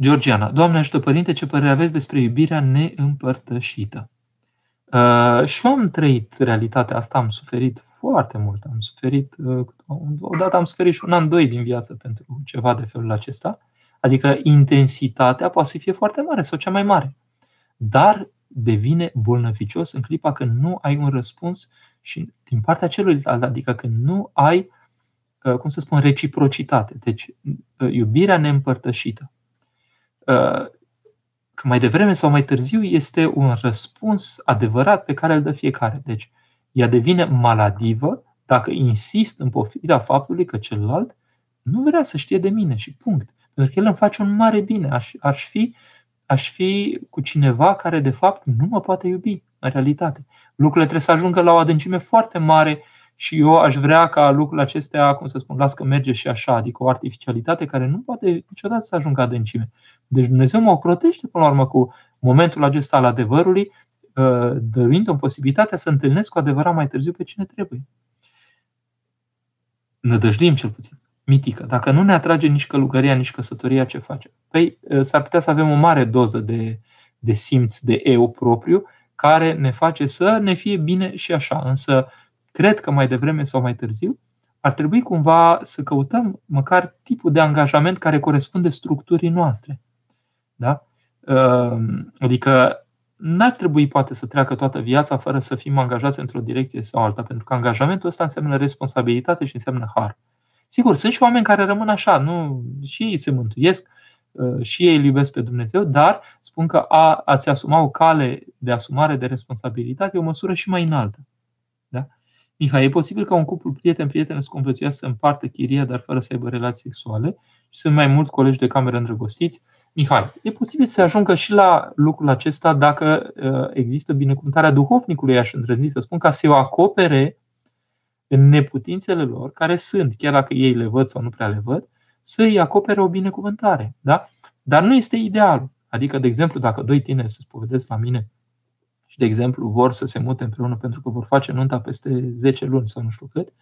S1: Georgiana, Doamne ajută, Părinte, ce părere aveți despre iubirea neîmpărtășită? Uh, și eu am trăit realitatea asta, am suferit foarte mult. Am suferit, uh, odată am suferit și un an, doi din viață pentru ceva de felul acesta. Adică intensitatea poate să fie foarte mare sau cea mai mare. Dar devine bolnăvicios în clipa când nu ai un răspuns și din partea celuilalt, adică când nu ai, uh, cum să spun, reciprocitate. Deci, uh, iubirea neîmpărtășită uh, că mai devreme sau mai târziu este un răspuns adevărat pe care îl dă fiecare. Deci, ea devine maladivă dacă insist în pofida faptului că celălalt nu vrea să știe de mine și punct. Pentru că el îmi face un mare bine. Aș, aș, fi, aș fi cu cineva care de fapt nu mă poate iubi în realitate. Lucrurile trebuie să ajungă la o adâncime foarte mare și eu aș vrea ca lucrurile acestea, cum să spun, las că merge și așa, adică o artificialitate care nu poate niciodată să ajungă adâncime. Deci Dumnezeu mă ocrotește până la urmă cu momentul acesta al adevărului, uh, dăruind-o posibilitatea să întâlnesc cu adevărat mai târziu pe cine trebuie. Nădăjdim cel puțin. Mitică. Dacă nu ne atrage nici călugăria, nici căsătoria, ce facem? Păi uh, s-ar putea să avem o mare doză de, de simț, de eu propriu, care ne face să ne fie bine și așa. Însă cred că mai devreme sau mai târziu, ar trebui cumva să căutăm măcar tipul de angajament care corespunde structurii noastre. Da? Ehm, adică n-ar trebui poate să treacă toată viața fără să fim angajați într-o direcție sau alta, pentru că angajamentul ăsta înseamnă responsabilitate și înseamnă har. Sigur, sunt și oameni care rămân așa, nu, și ei se mântuiesc, ă, și ei îl iubesc pe Dumnezeu, dar spun că a, a-ți asuma o cale de asumare de responsabilitate e o măsură și mai înaltă. Da? Mihai, e posibil ca un cuplu prieten-prieten să conviețuiască să împartă chiria, dar fără să aibă relații sexuale și sunt mai mulți colegi de cameră îndrăgostiți? Mihai, e posibil să ajungă și la lucrul acesta dacă uh, există binecuvântarea duhovnicului, aș îndrăzni să spun, ca să o acopere în neputințele lor, care sunt, chiar dacă ei le văd sau nu prea le văd, să îi acopere o binecuvântare. Da? Dar nu este ideal. Adică, de exemplu, dacă doi tineri se spovedesc la mine și, de exemplu, vor să se mute împreună pentru că vor face nunta peste 10 luni sau nu știu cât,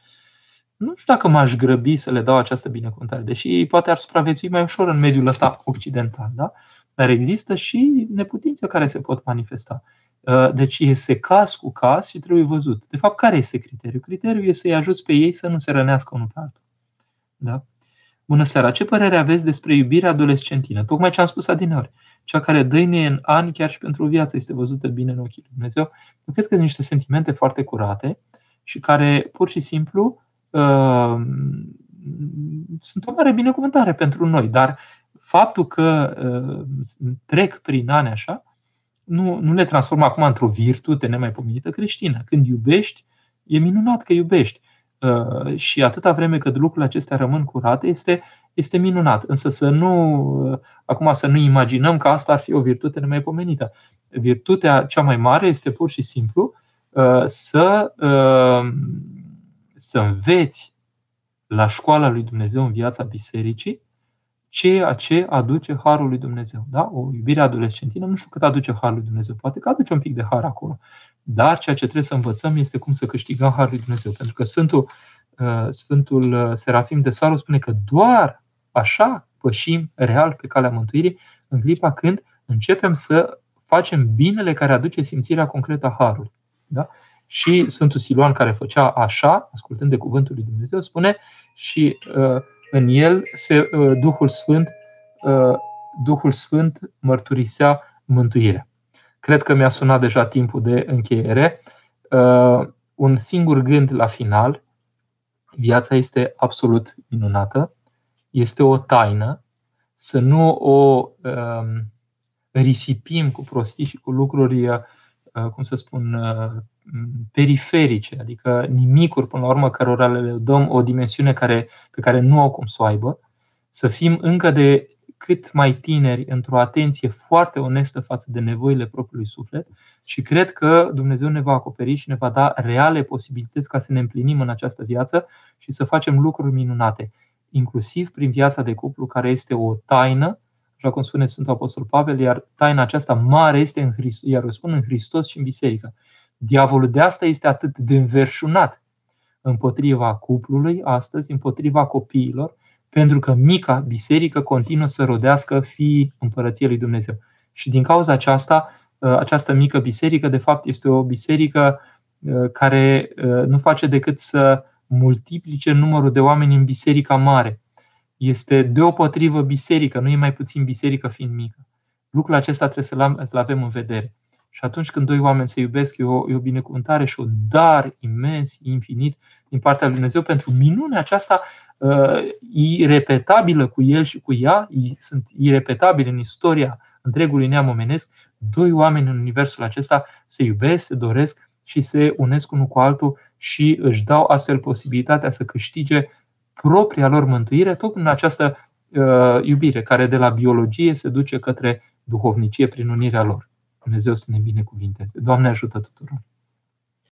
S1: nu știu dacă m-aș grăbi să le dau această binecuvântare, deși ei poate ar supraviețui mai ușor în mediul ăsta occidental. Da? Dar există și neputințe care se pot manifesta. Uh, deci este caz cu caz și trebuie văzut. De fapt, care este criteriul? Criteriul este să-i ajuți pe ei să nu se rănească unul pe altul. Da? Bună seara! Ce părere aveți despre iubirea adolescentină? Tocmai ce am spus adineori. Cea care dăinuie în ani, chiar și pentru o viață, este văzută bine în ochii lui Dumnezeu. Eu cred că sunt niște sentimente foarte curate și care pur și simplu uh, sunt o mare binecuvântare pentru noi. Dar faptul că uh, trec prin ani așa, nu, nu le transformă acum într-o virtute nemaipomenită creștină. Când iubești, e minunat că iubești. Uh, și atâta vreme cât lucrurile acestea rămân curate, este, este minunat. Însă să nu, uh, acum să nu imaginăm că asta ar fi o virtute nemaipomenită. Virtutea cea mai mare este pur și simplu uh, să, să înveți la școala lui Dumnezeu în viața bisericii ceea ce aduce Harul lui Dumnezeu. Da? O iubire adolescentină, nu știu cât aduce Harul lui Dumnezeu, poate că aduce un pic de har acolo. Dar ceea ce trebuie să învățăm este cum să câștigăm Harul lui Dumnezeu. Pentru că Sfântul, uh, Sfântul uh, Serafim de Saru spune că doar așa pășim real pe calea mântuirii în clipa când începem să facem binele care aduce simțirea concretă a Harului. Da? Și Sfântul Siluan, care făcea așa, ascultând de cuvântul lui Dumnezeu, spune și uh, în el se, uh, Duhul Sfânt uh, Duhul Sfânt mărturisea mântuirea. Cred că mi-a sunat deja timpul de încheiere. Uh, un singur gând la final. Viața este absolut minunată. Este o taină. Să nu o um, risipim cu prostii și cu lucruri, cum să spun, periferice, adică nimicuri, până la urmă, cărora le dăm o dimensiune care, pe care nu au cum să o aibă, să fim încă de cât mai tineri într-o atenție foarte onestă față de nevoile propriului suflet și cred că Dumnezeu ne va acoperi și ne va da reale posibilități ca să ne împlinim în această viață și să facem lucruri minunate, inclusiv prin viața de cuplu care este o taină, așa cum spune Sfântul Apostol Pavel, iar taina aceasta mare este în Hristos, iar o spun în Hristos și în biserică. Diavolul de asta este atât de înverșunat împotriva cuplului astăzi, împotriva copiilor, pentru că mica biserică continuă să rodească fiii împărăției lui Dumnezeu. Și din cauza aceasta, ă, această mică biserică, de fapt, este o biserică ă, care ă, nu face decât să multiplice numărul de oameni în biserica mare. Este deopotrivă biserică, nu e mai puțin biserică fiind mică. Lucrul acesta trebuie să-l avem în vedere. Și atunci când doi oameni se iubesc, e o, e o binecuvântare și o dar imens, infinit din partea lui Dumnezeu pentru minunea aceasta uh, irepetabilă cu el și cu ea, sunt irepetabile în istoria întregului neam omenesc, doi oameni în universul acesta se iubesc, se doresc și se unesc unul cu altul și își dau astfel posibilitatea să câștige propria lor mântuire, tot în această uh, iubire care de la biologie se duce către duhovnicie prin unirea lor. Dumnezeu să ne binecuvinteze. Doamne ajută tuturor!